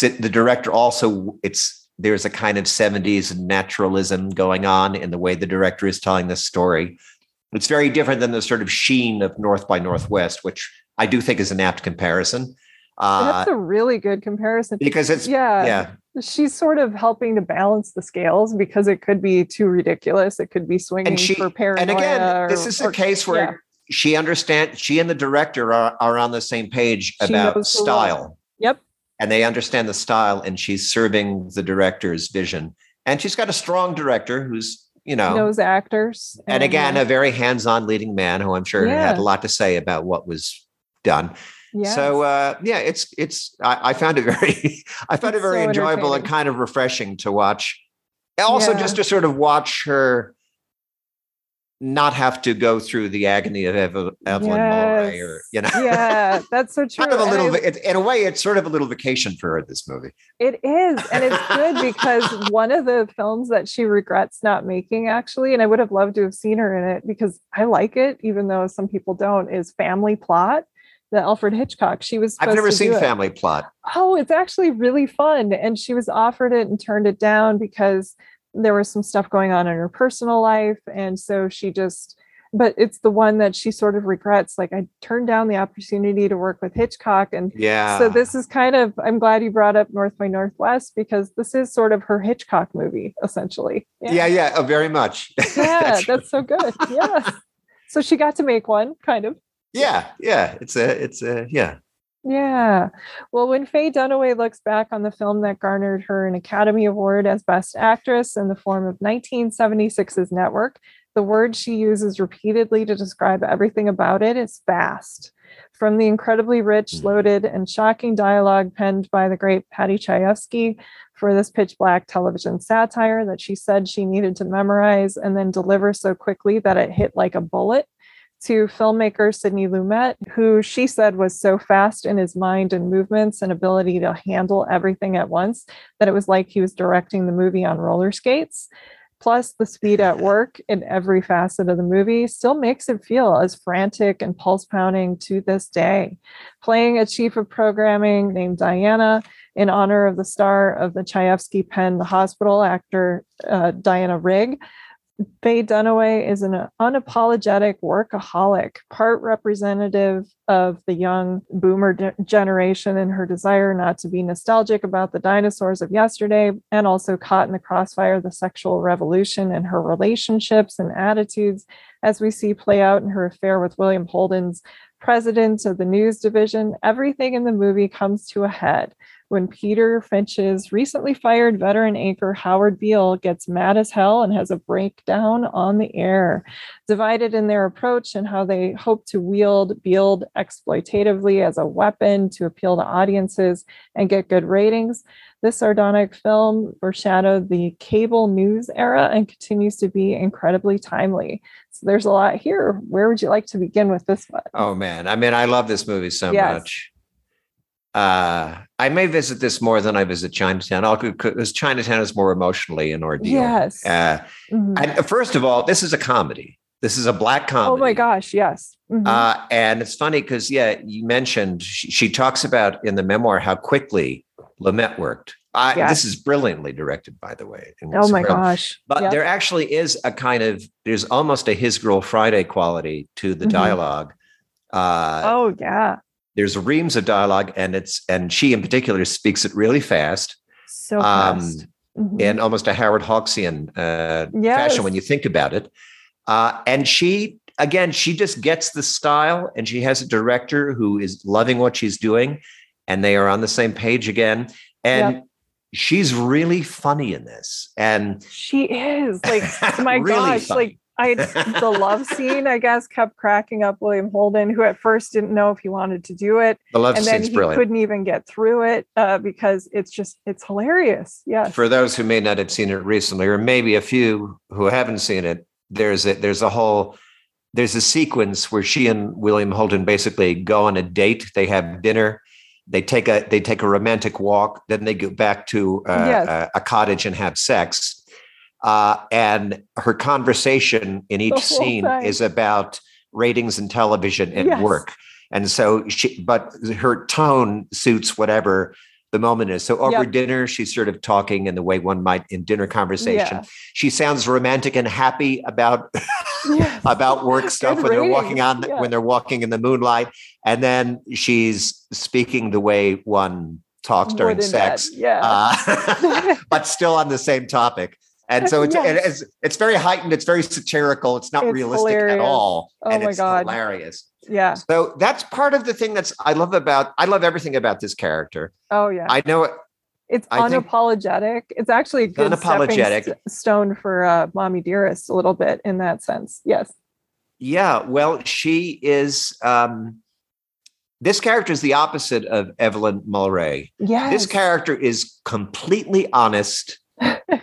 the director also it's there's a kind of 70s naturalism going on in the way the director is telling this story. It's very different than the sort of sheen of North by Northwest, which I do think is an apt comparison. Uh, That's a really good comparison because it's yeah, yeah. She's sort of helping to balance the scales because it could be too ridiculous. It could be swinging she, for paranoia. And again, or, this is a case where yeah. She understands. She and the director are, are on the same page about style. Yep and they understand the style and she's serving the director's vision and she's got a strong director who's you know knows actors and, and again a very hands-on leading man who i'm sure yeah. had a lot to say about what was done yes. so uh, yeah it's it's I, I, found it very i found it's it very so enjoyable and kind of refreshing to watch also yeah. just to sort of watch her not have to go through the agony of Evelyn yes. Mulwray or you know yeah that's so true kind of a little bit in a way it's sort of a little vacation for her this movie it is and it's good because one of the films that she regrets not making actually and I would have loved to have seen her in it because I like it even though some people don't is Family Plot the Alfred Hitchcock. She was. I've never seen Family Plot. Oh, it's actually really fun, and she was offered it and turned it down because there was some stuff going on in her personal life and so she just but it's the one that she sort of regrets like i turned down the opportunity to work with hitchcock and yeah. so this is kind of i'm glad you brought up north by northwest because this is sort of her hitchcock movie essentially. Yeah. Yeah, yeah oh, very much. Yeah that's, that's so good. Yeah. So she got to make one kind of. Yeah yeah it's a it's a yeah yeah. Well, when Faye Dunaway looks back on the film that garnered her an Academy Award as Best Actress in the form of 1976's Network, the word she uses repeatedly to describe everything about it is fast. From the incredibly rich, hmm. loaded, and shocking dialogue penned by the great Paddy Chayefsky for this pitch black television satire that she said she needed to memorize and then deliver so quickly that it hit like a bullet to filmmaker Sidney Lumet, who she said was so fast in his mind and movements and ability to handle everything at once that it was like he was directing the movie on roller skates. plus the speed at work in every facet of the movie still makes it feel as frantic and pulse pounding to this day. Playing a chief of programming named Diana in honor of the star of the Chayefsky pen, the hospital actor uh, Diana Rigg, Faye Dunaway is an unapologetic workaholic, part representative of the young boomer de- generation and her desire not to be nostalgic about the dinosaurs of yesterday, and also caught in the crossfire of the sexual revolution and her relationships and attitudes, as we see play out in her affair with William Holden's president of the news division. Everything in the movie comes to a head when Peter Finch's recently fired veteran anchor Howard Beale gets mad as hell and has a breakdown on the air. Divided in their approach and how they hope to wield Beale exploitatively as a weapon to appeal to audiences and get good ratings. This sardonic film foreshadowed the cable news era and continues to be incredibly timely. So there's a lot here. Where would you like to begin with this one? Oh man, I mean, I love this movie so yes. much uh, I may visit this more than I visit Chinatown. I'll because Chinatown is more emotionally an ordeal. Yes. Uh, mm-hmm. and first of all, this is a comedy. This is a black comedy. Oh my gosh, yes. Mm-hmm. Uh, and it's funny because yeah, you mentioned she, she, talks about in the memoir how quickly Lumet worked. I, yes. This is brilliantly directed, by the way. Oh my gosh! But yep. there actually is a kind of there's almost a His Girl Friday quality to the mm-hmm. dialogue. Uh, oh yeah there's reams of dialogue and it's and she in particular speaks it really fast so um, fast mm-hmm. in almost a howard hawksian uh, yes. fashion when you think about it uh, and she again she just gets the style and she has a director who is loving what she's doing and they are on the same page again and yep. she's really funny in this and she is like my really gosh funny. like I the love scene, I guess, kept cracking up William Holden, who at first didn't know if he wanted to do it. The love and then he brilliant. couldn't even get through it uh, because it's just it's hilarious. Yes. For those who may not have seen it recently, or maybe a few who haven't seen it, there's a there's a whole there's a sequence where she and William Holden basically go on a date. They have dinner. They take a they take a romantic walk. Then they go back to uh, yes. a, a cottage and have sex uh, and her conversation in each scene time. is about ratings and television and yes. work. And so she, but her tone suits whatever the moment is. So over yep. dinner, she's sort of talking in the way one might in dinner conversation. Yeah. She sounds romantic and happy about yes. about work stuff Good when they're walking on yeah. when they're walking in the moonlight. And then she's speaking the way one talks More during sex. That. Yeah. Uh, but still on the same topic and so it's, yes. it's it's very heightened it's very satirical it's not it's realistic hilarious. at all oh and my it's god. hilarious. Yeah. So that's part of the thing that's i love about i love everything about this character. Oh yeah. I know it it's I unapologetic. It's actually a good unapologetic. st- stone for uh, mommy dearest a little bit in that sense. Yes. Yeah well she is um this character is the opposite of Evelyn Mulwray. Yes. This character is completely honest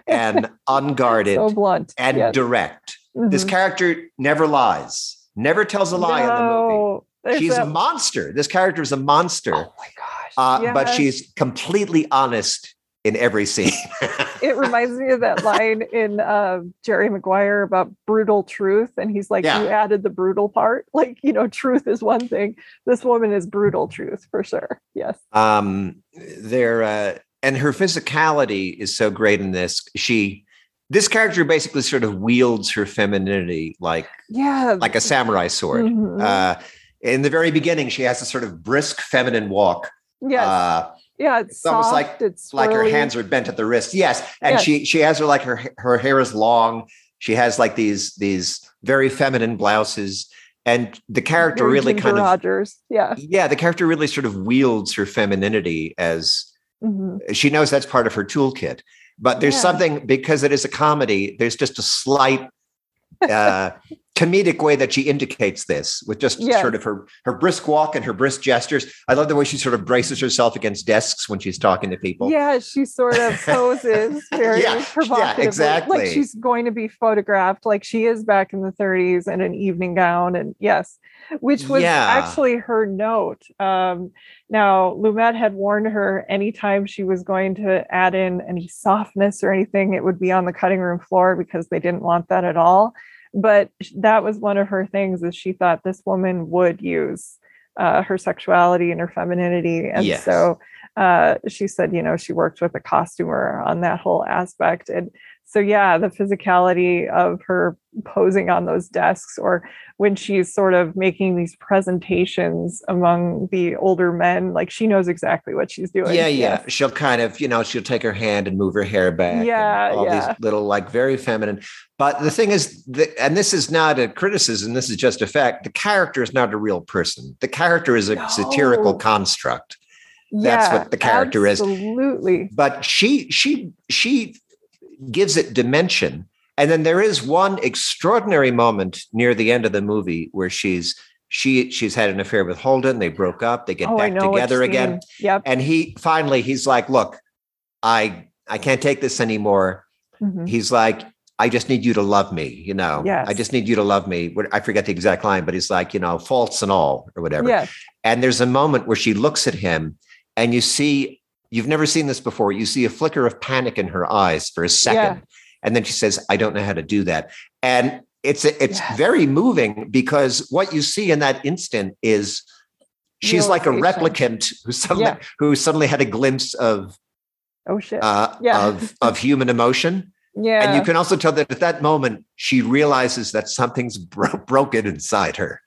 and unguarded so blunt. and yes. direct. Mm-hmm. This character never lies, never tells a lie no, in the movie. She's a, a monster. This character is a monster. Oh my gosh. Uh, yes. But she's completely honest in every scene. it reminds me of that line in uh, Jerry Maguire about brutal truth. And he's like, yeah. You added the brutal part. Like, you know, truth is one thing. This woman is brutal truth for sure. Yes. Um, they're, uh, and her physicality is so great in this. She this character basically sort of wields her femininity like yeah like a samurai sword. Mm-hmm. Uh, in the very beginning, she has a sort of brisk feminine walk. Yes. Uh, yeah, it's, it's almost like it's like her hands are bent at the wrist. Yes, and yes. she she has her like her her hair is long. She has like these these very feminine blouses, and the character very really kind Rogers. of Rogers. Yeah, yeah. The character really sort of wields her femininity as Mm-hmm. She knows that's part of her toolkit. But there's yeah. something because it is a comedy. There's just a slight, uh, comedic way that she indicates this with just Yes. sort of her her brisk walk and her brisk gestures. I love the way she sort of braces herself against desks when she's talking to people. Yeah, she sort of poses very Yeah, yeah, provocatively, exactly. like she's going to be photographed, like she is back in the 30s in an evening gown, and yes, which was Yeah. actually her note. Um, now, Lumet had warned her anytime she was going to add in any softness or anything, it would be on the cutting room floor because they didn't want that at all. But that was one of her things is she thought this woman would use uh, her sexuality and her femininity, and Yes. so uh, she said, you know, she worked with a costumer on that whole aspect. And so, yeah, the physicality of her posing on those desks or when she's sort of making these presentations among the older men, like she knows exactly what she's doing. Yeah, yeah. She'll kind of, you know, she'll take her hand and move her hair back. Yeah, all yeah. these little, like, very feminine. But the thing is, the, and this is not a criticism. This is just a fact. The character is not a real person. The character is a satirical construct. That's what the character is. Absolutely. But she, she, she gives it dimension. And then there is one extraordinary moment near the end of the movie where she's she she's had an affair with Holden. They broke up. They get Oh, back together again. Yep. and he finally he's like look i i can't take this anymore Mhm. he's like i just need you to love me you know Yes. i just need you to love me i forget the exact line but he's like you know faults and all or whatever Yes. and there's a moment where she looks at him and you see you've never seen this before you see a flicker of panic in her eyes for a second and then she says i don't know how to do that and it's it's Yes. very moving because what you see in that instant is she's like a replicant who suddenly Yeah. who suddenly had a glimpse of Oh shit. uh, Yeah. of of human emotion yeah. and you can also tell that at that moment she realizes that something's bro- broken inside her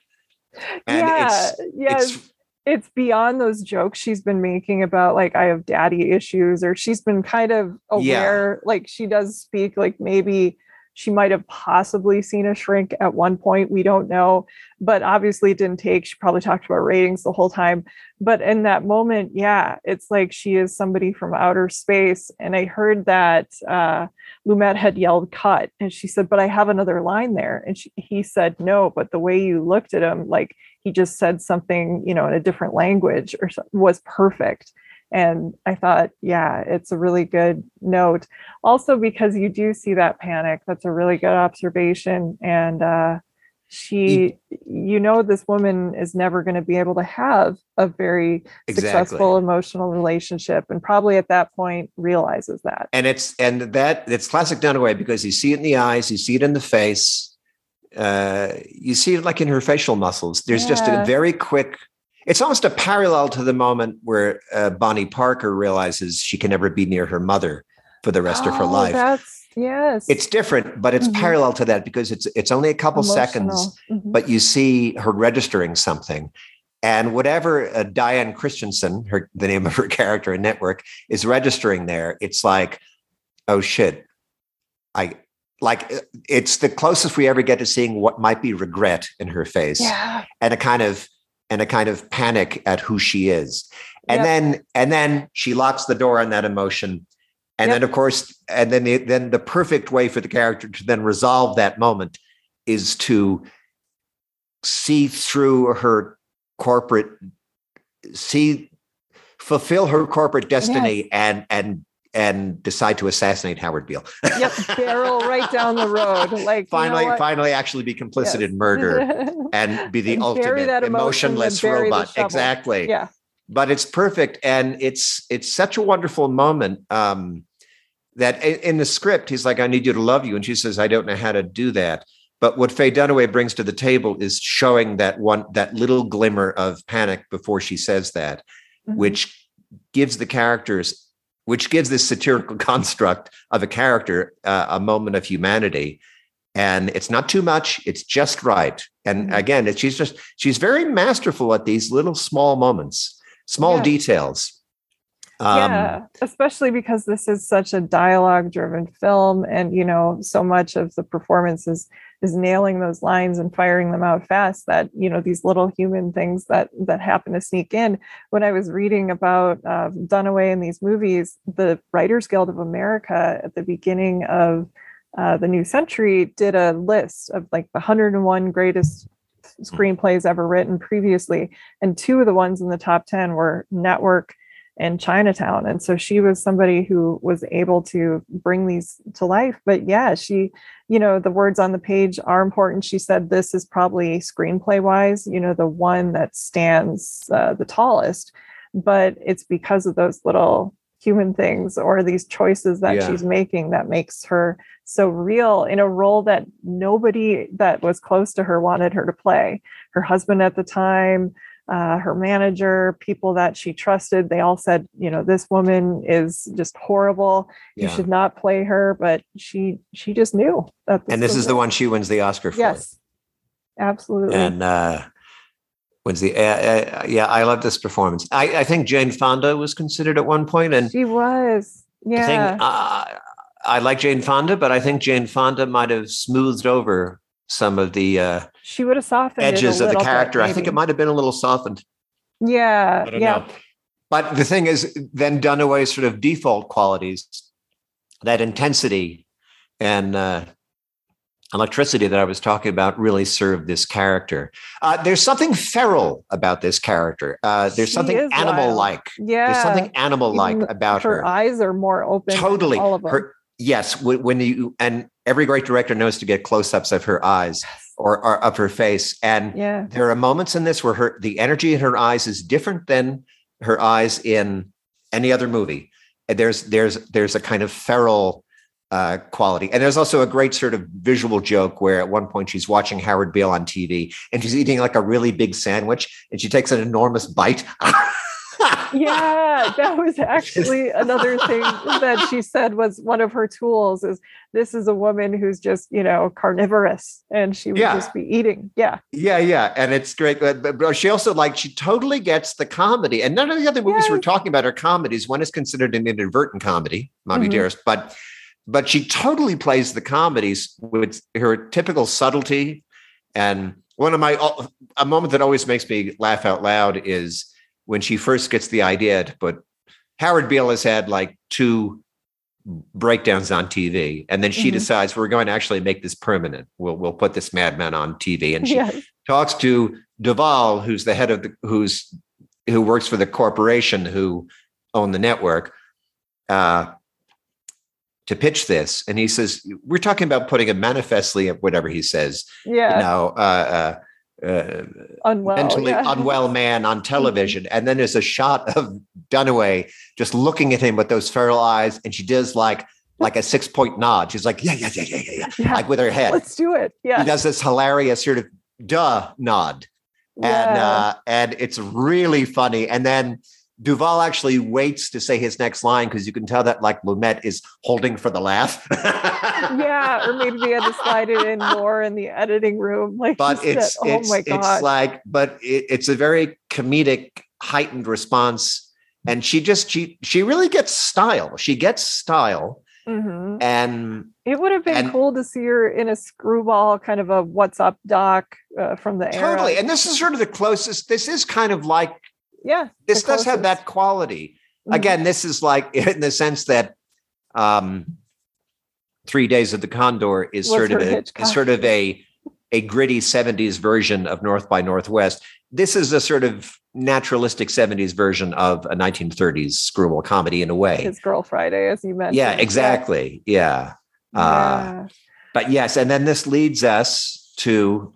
and yeah. it's yeah. it's it's beyond those jokes she's been making about like I have daddy issues or she's been kind of Yeah. aware like she does speak like maybe she might have possibly seen a shrink at one point we don't know but obviously it didn't take she probably talked about ratings the whole time. But in that moment yeah it's like she is somebody from outer space and i heard that uh lumet had yelled cut and she said but i have another line there and she, he said no but the way you looked at him like he just said something you know in a different language or was perfect and i thought yeah it's a really good note also because you do see that panic that's a really good observation and uh she you know this woman is never going to be able to have a very exactly successful emotional relationship and probably at that point realizes that and it's and that it's classic Dunaway because you see it in the eyes, you see it in the face, uh, you see it like in her facial muscles. There's just a very quick. It's almost a parallel to the moment where uh, Bonnie Parker realizes she can never be near her mother for the rest of her Oh, life. that's yes It's different, but it's Mhm. parallel to that because it's it's only a couple seconds, Emotional. Mhm. but you see her registering something. And whatever uh, Diane Christensen, her the name of her character in Network, is registering there, it's like, oh shit, I like uh, it's the closest we ever get to seeing what might be regret in her face, yeah and a kind of and a kind of panic at who she is, and Yep. then and then she locks the door on that emotion. And Yep. then, of course, and then the, then the perfect way for the character to then resolve that moment is to see through her corporate see fulfill her corporate destiny and and and decide to assassinate Howard Beale. yep barrel right down the road like you know finally, finally, actually be complicit Yes. in murder and be the And ultimate emotionless then bury the robot. Exactly. yeah But it's perfect, and it's it's such a wonderful moment. Um, that in, the script, he's like, "I need you to love you," and she says, "I don't know how to do that." But what Faye Dunaway brings to the table is showing that one that little glimmer of panic before she says that, Mhm. which gives the characters, which gives this satirical construct of a character uh, a moment of humanity. And it's not too much; it's just right. And Mhm. again, it's, she's just she's very masterful at these little small moments, small Yeah. details. Um, yeah especially because this is such a dialogue driven film and you know so much of the performance is is nailing those lines and firing them out fast that you know these little human things that that happen to sneak in. When i was reading about uh, dunaway in these movies the writers guild of america at the beginning of uh, the New Century did a list of like the 101 greatest screenplays ever written previously, and two of the ones in the top 10 were Network and Chinatown. And so she was somebody who was able to bring these to life. But yeah, she, you know, the words on the page are important. She said this is probably screenplay wise, you know, the one that stands uh, the tallest, but it's because of those little human things or these choices that Yeah. she's making that makes her so real in a role that nobody that was close to her wanted her to play. Her husband at the time, uh, her manager, people that she trusted, they all said, you know, this woman is just horrible. You Yeah. should not play her. But she she just knew that. and this is the one she wins the Oscar for. Yes, absolutely. And uh, wins the uh, uh, yeah, I love this performance. I, I think Jane Fonda was considered at one point, and she was. Yeah. I think uh, I like Jane Fonda, but I think Jane Fonda might have smoothed over some of the uh, she would have softened edges of the little bit, character. I think it might have been a little softened. Yeah. Yeah. know. But the thing is, then Dunaway's sort of default qualities, that intensity and uh, electricity that I was talking about, really served this character. Uh, there's something feral about this character. Uh, there's She something animal-like. Yeah. There's something animal-like Even about her her. eyes are more open. Totally. All of them. Her, yes, when, you and every great director knows to get close-ups of her eyes or, or of her face, and yeah. there are moments in this where her the energy in her eyes is different than her eyes in any other movie. And there's there's there's a kind of feral uh, quality, and there's also a great sort of visual joke where at one point she's watching Howard Beale on TV and she's eating like a really big sandwich, and she takes an enormous bite. yeah that was actually another thing that she said was one of her tools is this is a woman who's just you know carnivorous and she would Yeah. just be eating yeah Yeah, yeah, and it's great. But, she also like she totally gets the comedy, and none of the other movies we're talking about are comedies. One is considered an inadvertent comedy, Mommy Mhm. Dearest, but but she totally plays the comedies with her typical subtlety. And one of my a moment that always makes me laugh out loud is when she first gets the idea but Howard Beale has had like two breakdowns on TV, and then she Mhm. decides we're going to actually make this permanent. We'll we'll put this madman on TV, and she yes talks to Duvall, who's the head of the who's who works for the corporation who own the network, uh, to pitch this. And he says, "We're talking about putting a manifestly whatever he says, yeah you know, uh, uh, uh, unwell mentally yeah. unwell man on television." And then there's a shot of Dunaway just looking at him with those feral eyes, and she does like like a six point nod. She's like, "Yeah, yeah, yeah, yeah, yeah, yeah," Yeah. like with her head let's do it Yeah. he does this hilarious sort of duh nod and uh and it's really funny and then Duvall actually waits to say his next line because you can tell that like Lumet is holding for the laugh. yeah or maybe they had to slide it in more in the editing room like but you said. it's oh it's it's like but it, it's a very comedic heightened response and she just she she really gets style. She gets style Mhm. and it would have been and- cool to see her in a screwball kind of a what's up doc uh, from the era totally and this is sort of the closest this is kind of like yeah this does have that quality. Mhm. again this is like in the sense that um three days of the condor is Was sort of a, is sort of a a gritty 70s version of north by northwest. This is a sort of naturalistic 70s version of a 1930s screwball comedy in a way. His girl friday as you mentioned. Yeah. exactly. Yeah, Uh, Yeah. but yes and then this leads us to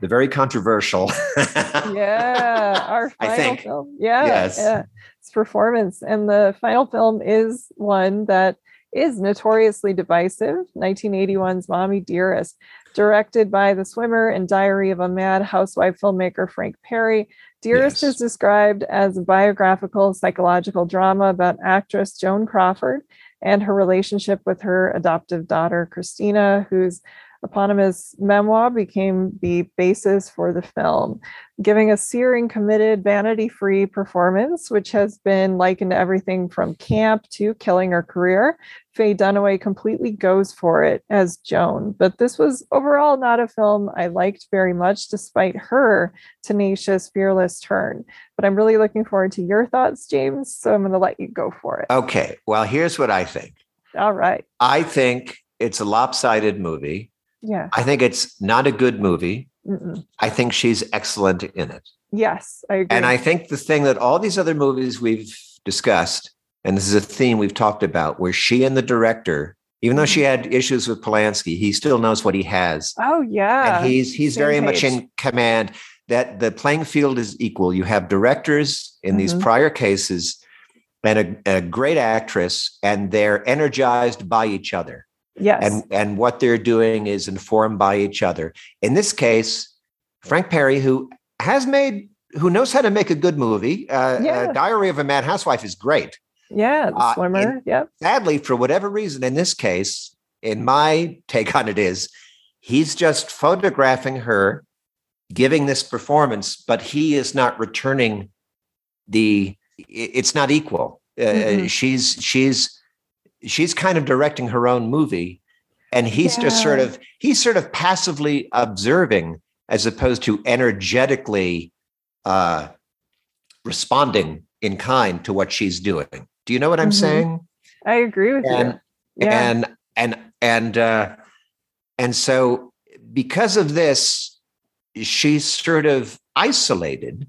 the very controversial yeah, our final film. Yeah, Yes. yeah, it's performance, and the final film is one that is notoriously divisive. 1981's "Mommy Dearest," directed by the swimmer and Diary of a Mad Housewife filmmaker Frank Perry. Dearest Yes. is described as a biographical psychological drama about actress Joan Crawford and her relationship with her adoptive daughter Christina, whose eponymous memoir became the basis for the film, giving a searing, committed, vanity free performance, which has been likened to everything from camp to killing her career. Faye Dunaway completely goes for it as Joan. But this was overall not a film I liked very much, despite her tenacious, fearless turn. But I'm really looking forward to your thoughts, James. So I'm going to let you go for it. okay well here's what i think All right. I think it's a lopsided movie. Yeah. I think it's not a good movie. Mm-mm. I think she's excellent in it. Yes, I agree. And I think the thing that all these other movies we've discussed, and this is a theme we've talked about, where she and the director, even though she had issues with Polanski, he still knows what he has. oh yeah. and he's he's same very much in command that the playing field is equal. You have directors in these Mhm. prior cases and a, a great actress, and they're energized by each other yes. and and what they're doing is informed by each other. In this case, Frank Perry, who has made, who knows how to make a good movie, uh, uh, Yeah. Diary of a Mad Housewife is great. yeah, the uh, swimmer. yep. Sadly, for whatever reason, in this case, in my take on it is, he's just photographing her, giving this performance, but he is not returning the. It's not equal. Uh, Mhm. She's she's she's kind of directing her own movie and he's just sort of he's sort of passively observing as opposed to energetically uh responding in kind to what she's doing do you know what i'm Mhm. saying I agree with and you. Yeah. and and and uh and so because of this she's sort of isolated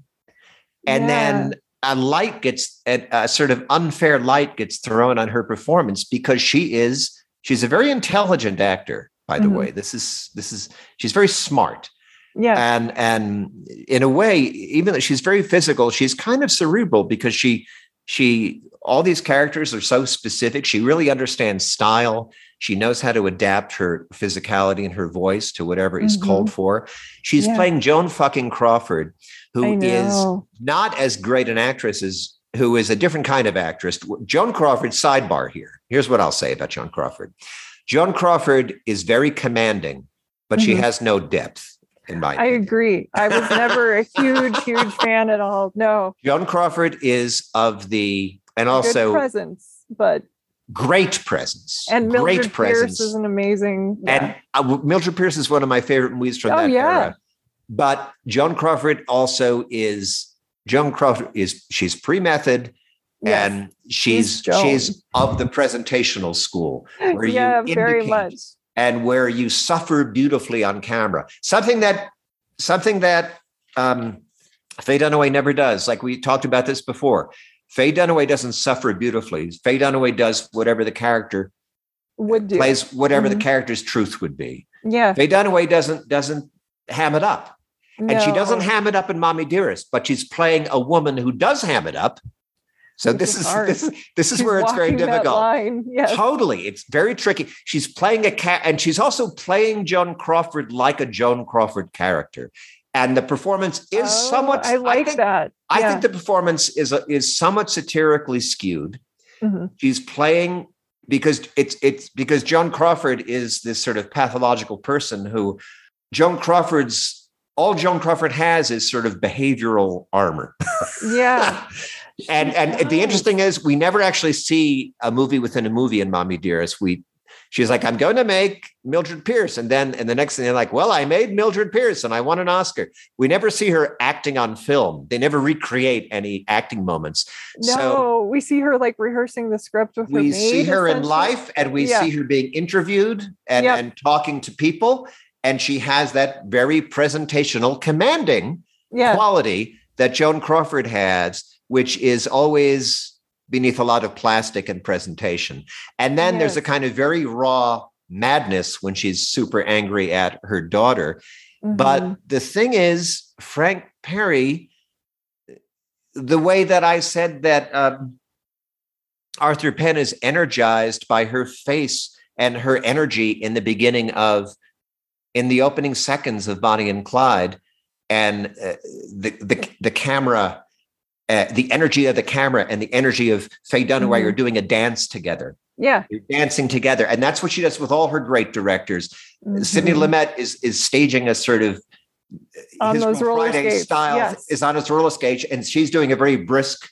and then a light gets a, sort of unfair light gets thrown on her performance because she is she's a very intelligent actor by the Mhm. way this is this is she's very smart yeah. and and in a way even though she's very physical she's kind of cerebral because she she all these characters are so specific she really understands style she knows how to adapt her physicality and her voice to whatever is Mhm. called for she's Yeah. playing joan fucking crawford who is not as great an actress as who is a different kind of actress. Joan Crawford, sidebar here. Here's what I'll say about Joan Crawford. Joan Crawford is very commanding, but she Mhm. has no depth, in my I opinion. agree. I was never a huge, huge fan at all. No. Joan Crawford is of the and good also presence, but great presence. and Mildred great Pierce presence. is an amazing. And uh, Mildred Pierce is one of my favorite movies from Oh, that yeah. era. But Joan Crawford also is Joan Crawford is she's pre-method Yes. and she's she's of the presentational school where yeah, you very much. and where you suffer beautifully on camera. Something that something that um, Faye Dunaway never does. Like we talked about this before. Faye Dunaway doesn't suffer beautifully. Faye Dunaway does whatever the character Would do. plays, whatever Mhm. the character's truth would be. Yeah. Faye Dunaway doesn't doesn't ham it up, and she doesn't ham it up in "Mommy Dearest," but she's playing a woman who does ham it up. So this is is this, this is She's where it's very difficult. Yes. Totally. It's very tricky. She's playing a cat and she's also playing Joan Crawford like a Joan Crawford character. And the performance is Oh, somewhat I like think, that. I think the performance is a, is somewhat satirically skewed. Mhm. She's playing because it's it's because Joan Crawford is this sort of pathological person who Joan Crawford's all Joan Crawford has is sort of behavioral armor. Yeah. and and the interesting is we never actually see a movie within a movie in Mommy Dearest. We she's like, I'm going to make Mildred Pierce. And then and the next thing they're like, well, I made Mildred Pierce and I won an Oscar. We never see her acting on film. They never recreate any acting moments. No, So we see her like rehearsing the script with her we see maid, her in life and we Yeah. see her being interviewed and, Yep. and talking to people. And she has that very presentational, commanding Yeah. quality that Joan Crawford has, which is always beneath a lot of plastic and presentation. And then there's a kind of very raw madness when she's super angry at her daughter. But Mhm. the thing is, Frank Perry, the way that I said that um, Arthur Penn is energized by her face and her energy in the beginning of, in the opening seconds of Bonnie and Clyde, and uh, the, the the camera, uh, the energy of the camera and the energy of Faye Dunaway Mhm. are doing a dance together. yeah. They're dancing together, and that's what she does with all her great directors. Sidney Mhm. Lumet is is staging a sort of On his those roller Friday skates, style yes. is on his roller skate, and she's doing a very brisk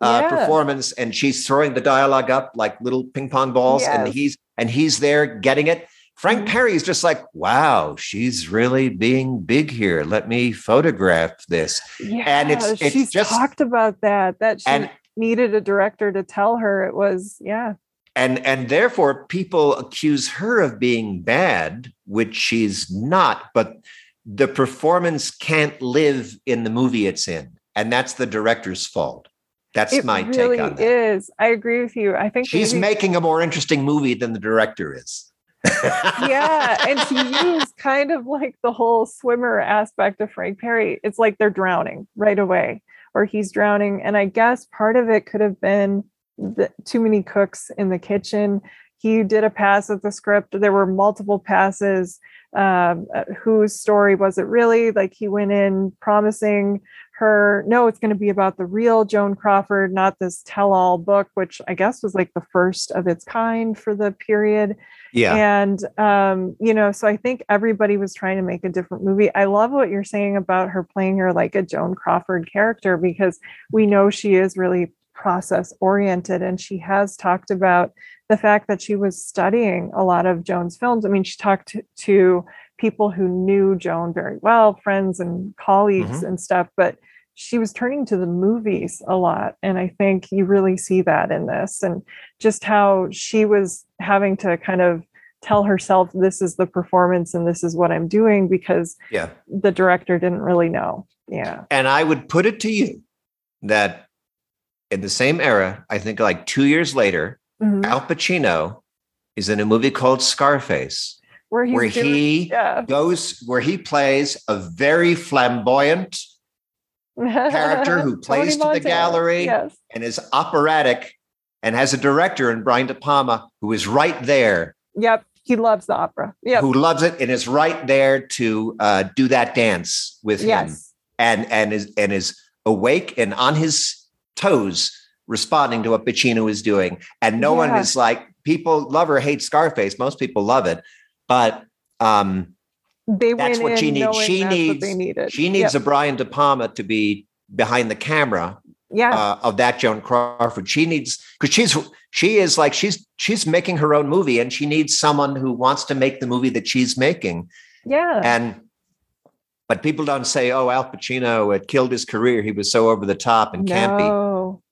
uh, Yeah. performance, and she's throwing the dialogue up like little ping pong balls, and he's and he's there getting it. Frank Mhm. Perry is just like, wow, she's really being big here. Let me photograph this. Yeah, And it's- it's she's just- talked about that. That she And needed a director to tell her it was. Yeah, and and therefore people accuse her of being bad which she's not but the performance can't live in the movie it's in and that's the director's fault that's it my really take on that is. I agree with you. I think she's maybe- making a more interesting movie than the director is yeah, and to use kind of like the whole swimmer aspect of Frank Perry, it's like they're drowning right away, or he's drowning. And I guess part of it could have been the, too many cooks in the kitchen. He did a pass at the script. There were multiple passes. Um, uh, whose story was it really? Like he went in promising her, no, it's going to be about the real Joan Crawford, not this tell-all book, which I guess was like the first of its kind for the period. yeah And um, you know, so I think everybody was trying to make a different movie. I love what you're saying about her playing her like a Joan Crawford character because we know she is really process oriented and she has talked about the fact that she was studying a lot of Joan's films. I mean, she talked to, to people who knew Joan very well, friends and colleagues and stuff, but she was turning to the movies a lot. And I think you really see that in this and just how she was having to kind of tell herself, this is the performance and this is what I'm doing because yeah the director didn't really know. Yeah. and i would put it to you that in the same era i think like two years later Mhm. al pacino is in a movie called scarface Where, where doing- he yeah. goes where he plays a very flamboyant character who plays to the gallery. Yes. and is operatic and has a director in Brian De Palma who is right there, Yep. He loves the opera. Yep. who loves it and is right there to uh, do that dance with him and and is and is awake and on his toes responding to what Pacino is doing. And no one is like people love or hate Scarface. Most people love it, but um, They That's what she needs. She needs- she needs Yep. a Brian De Palma to be behind the camera yeah. uh, of that Joan Crawford. She needs because she's she is like she's she's making her own movie, and she needs someone who wants to make the movie that she's making. yeah. And but people don't say, "Oh, Al Pacino it killed his career. He was so over the top and campy."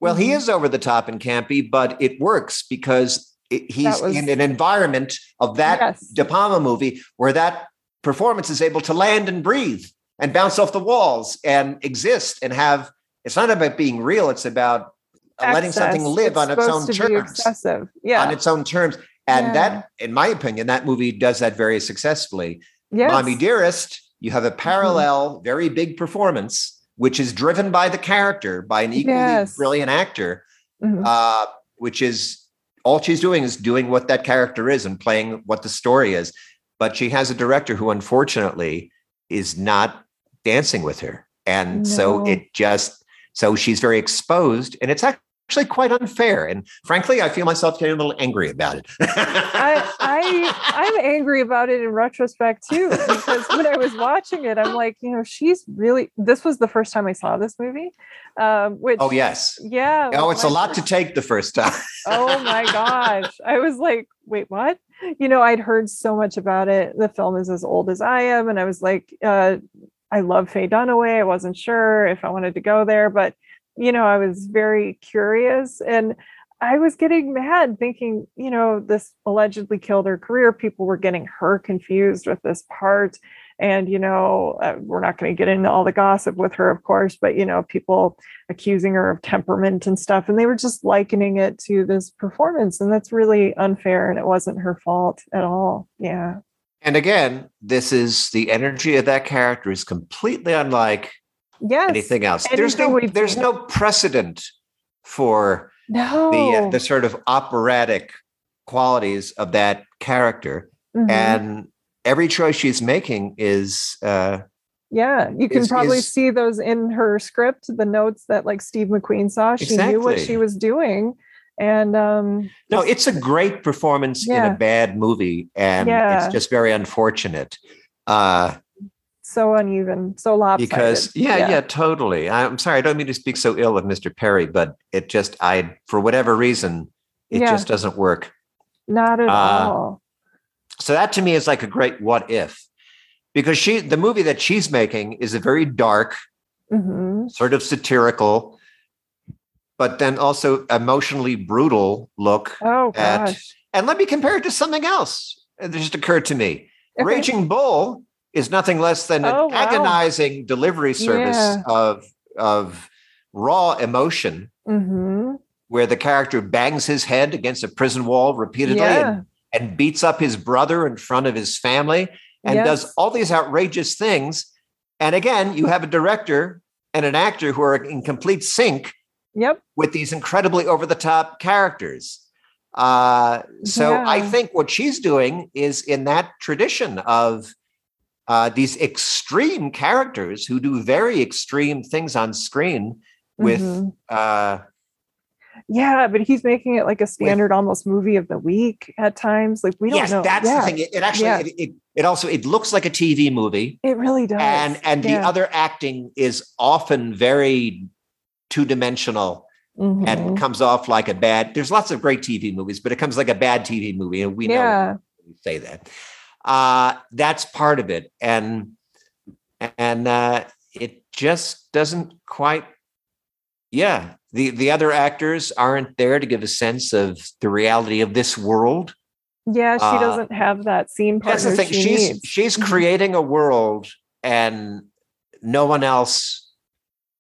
Well, he Mhm. is over the top and campy, but it works because he's was- in an environment of that Yes. De Palma movie where that performance is able to land and breathe and bounce off the walls and exist and have. It's not about being real. It's about letting something live It's on its own supposed to be terms. Yeah. On its own terms, and Yeah. that, in my opinion, that movie does that very successfully. yes. Mm-hmm. Mommy Dearest, you have a parallel, very big performance, which is driven by the character, by an equally Yes. brilliant actor, Mhm. uh, which is all she's doing is doing what that character is and playing what the story is. But she has a director who, unfortunately, is not dancing with her. And so it just, so she's very exposed, and it's actually quite unfair. And frankly, I feel myself getting a little angry about it. I, I I'm angry about it in retrospect too because when I was watching it, I'm like, you know, she's really. This was the first time I saw this movie, um, which oh, yes. yeah. Oh, it's a lot to take the first time. oh my gosh, I was like, wait, what? You know, I'd heard so much about it. The film is as old as I am, and I was like, uh, I love Faye Dunaway. I wasn't sure if I wanted to go there, but you know, I was very curious and I was getting mad thinking, you know, this allegedly killed her career. People were getting her confused with this part. And, you know, uh, we're not going to get into all the gossip with her, of course, but, you know, people accusing her of temperament and stuff. And they were just likening it to this performance. And that's really unfair. And it wasn't her fault at all. Yeah. And again, this is the energy of that character is completely unlike Yes. anything else. there's no there's no precedent for No. the uh, the sort of operatic qualities of that character, Mhm. and every choice she's making is uh, Yeah, you can is- probably is- see those in her script, the notes that like Steve McQueen saw. She knew what she was doing. And um no. It's a great performance in a bad movie, and Yeah. it's just very unfortunate. Uh, so uneven, so lopsided. because yeah, yeah, totally. I'm sorry, I don't mean to speak so ill of Mr. Perry, but it just I for whatever reason it Yeah. just doesn't work. Not at uh, all. So that to me is like a great what if. Because she the movie that she's making is a very dark, hmm sort of satirical but then also emotionally brutal look. Oh at- gosh. And let me compare it to something else that just occurred to me. Okay. Raging Bull is nothing less than an Oh, wow. agonizing delivery service Yeah. of of raw emotion hmm where the character bangs his head against a prison wall repeatedly Yeah. and, and beats up his brother in front of his family and Yes. does all these outrageous things. And again, you have a director and an actor who are in complete sync Yep. with these incredibly over the top characters. Uh, so I think what she's doing is in that tradition of uh, these extreme characters who do very extreme things on screen with Mhm. uh, Yeah, but he's making it like a standard almost movie of the week at times. Like we don't yes, know. that's yeah, the thing. It, it actually Yeah. it, it, it also it looks like a TV movie, It really does. and and the other acting is often very two dimensional Mhm. and comes off like a bad. There's lots of great TV movies, but it comes like a bad TV movie, and we know Yeah. we say that. Uh, that's part of it, and and uh, it just doesn't quite. Yeah, the the other actors aren't there to give a sense of the reality of this world. yeah, she uh, doesn't have that scene That's the thing. she she's needs. she's Mhm. creating a world, and no one else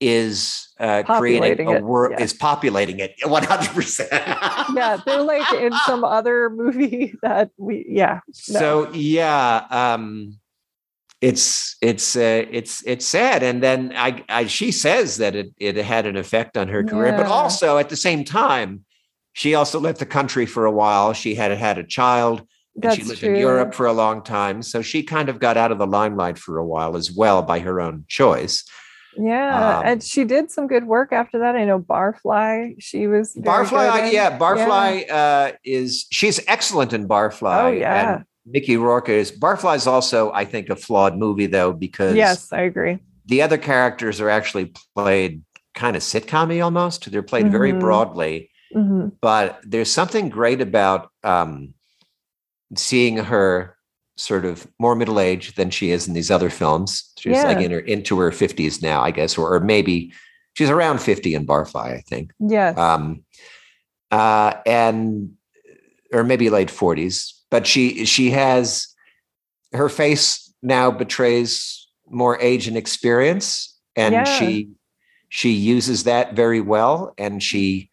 is uh, creating a world yeah. is populating it one hundred percent. yeah, they're like in some other movie that we yeah. no. So yeah, um, it's it's uh, it's it's sad, and then I, I she says that it it had an effect on her career, but also at the same time, she also left the country for a while. She had had a child, and That's she lived true. in Europe for a long time, so she kind of got out of the limelight for a while as well by her own choice. Yeah, Um, and she did some good work after that. I know Barfly. She was very Barfly, good I- in. yeah, Barfly Uh, is she's excellent in Barfly. Oh, yeah. and Mickey Rourke is Barfly is also, I think, a flawed movie though because Yes, I agree. the other characters are actually played kind of sitcom almost. They're played very Mhm. broadly, hmm but there's something great about um, seeing her sort of more middle aged than she is in these other films. She's like in her into her 50s now, I guess, or, or maybe she's around 50 in Barfly, I think. Yes. Um, uh, and or maybe late 40s, but she she has her face now betrays more age and experience and Yeah. she she uses that very well and she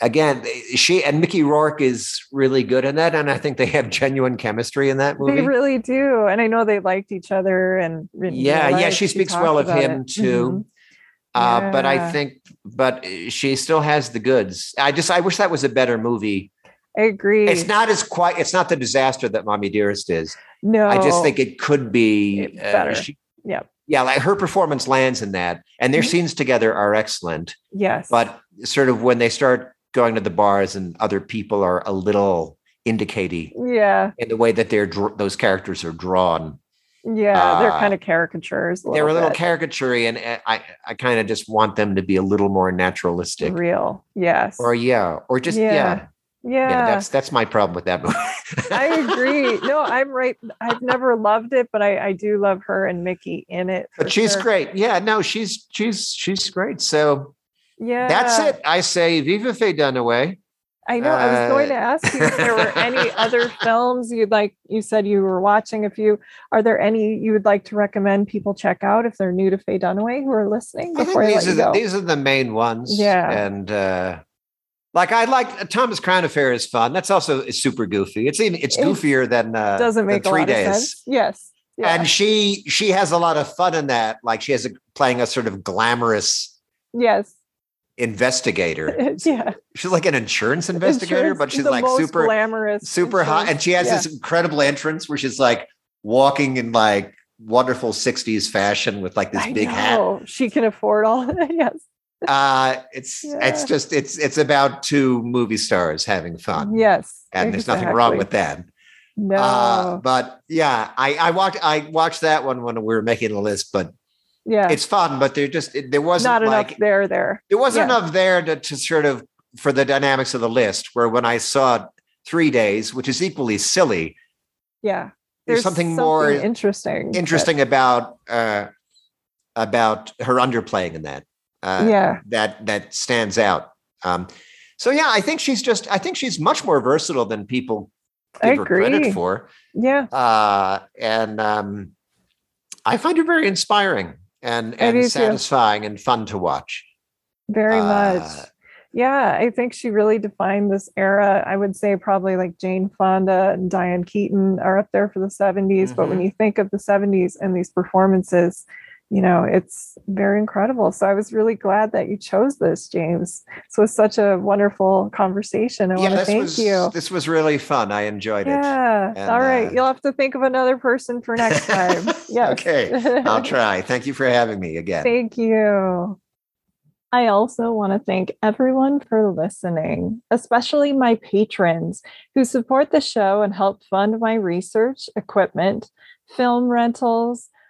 again she and mickey rourke is really good in that and i think they have genuine chemistry in that movie They really do. And I know they liked each other and yeah yeah life, she speaks talked well of him it. too Mhm. uh, but i think but she still has the goods i just i wish that was a better movie I agree. it's not as quite it's not the disaster that mommy dearest is no. i just think it could be It- better. she, Yep. yeah like her performance lands in that and their Mhm. scenes together are excellent yes. but sort of when they start going to the bars and other people are a little indicating yeah, in the way that they're those characters are drawn yeah, they're Uh, kind of caricatures. They're a little bit. caricature and i i kind of just want them to be a little more naturalistic real. Yes. or yeah or just yeah Yeah. yeah, yeah. that's that's my problem with that movie I agree. No, I'm right. I've never loved it, but I, I do love her and Mickey in it. but she's sure. great yeah no she's she's she's great so Yeah. that's it i say viva faye dunaway I know. I was going Uh, to ask you if there were any other films you'd like. You said you were watching a few. Are there any you would like to recommend people check out if they're new to Faye Dunaway who are listening? Before these are you the, go? these are the main ones. Yeah. and uh, like I like uh, Thomas Crown Affair is fun. That's also is super goofy. It's even it's goofier than uh, doesn't than make a three lot days. of sense. Yes. Yeah. And she she has a lot of fun in that. Like she has a, playing a sort of glamorous yes. Investigator. yeah. She's like an insurance investigator, Insurance- but she's like super glamorous, super hot, and she has yeah. this incredible entrance where she's like walking in like wonderful 60s fashion with like this I big hat. She can afford all. yes. uh it's Yeah. it's just it's it's about two movie stars having fun Yes. and there's nothing wrong with that No. uh but yeah i i watched i watched that one when we were making the list but yeah. it's fun but there just it, there wasn't not like enough there. There. there wasn't yeah. enough there to, to sort of for the dynamics of the list where when i saw three days which is equally silly Yeah. there's something more interesting. interesting about uh about her underplaying in that uh, yeah. that that stands out. Um, so yeah, I think she's just I think she's much more versatile than people I give her credit for. Yeah. Uh, and um, I find her very inspiring and and satisfying and fun to watch. Very Uh, much. Yeah, I think she really defined this era. I would say probably like Jane Fonda and Diane Keaton are up there for the 70s. But Mm-hmm. when you think of the 70s and these performances, you know, it's very incredible. So I was really glad that you chose this, James. This was such a wonderful conversation. I want to thank was you. this was really fun. I enjoyed it. Yeah. All right. uh, You'll have to think of another person for next time. yes. Okay, I'll try. Thank you for having me again. Thank you. I also want to thank everyone for listening, especially my patrons who support the show and help fund my research, equipment, film rentals,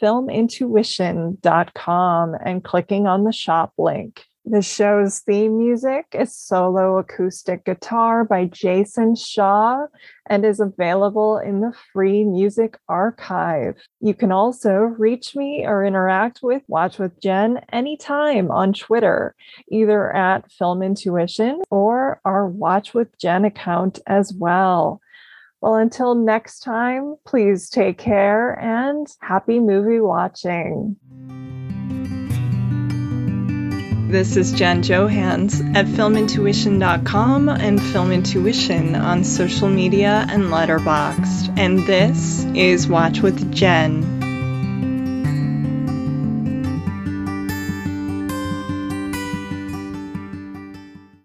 filmintuition.com and clicking on the shop link. The show's theme music is solo acoustic guitar by Jason Shaw and is available in the free music archive. You can also reach me or interact with Watch with Jen anytime on Twitter, either at Film Intuition or our Watch with Jen account as well. Well, until next time, please take care and happy movie watching. This is Jen Johans at filmintuition.com and Film Intuition on social media and Letterboxd. And this is Watch with Jen.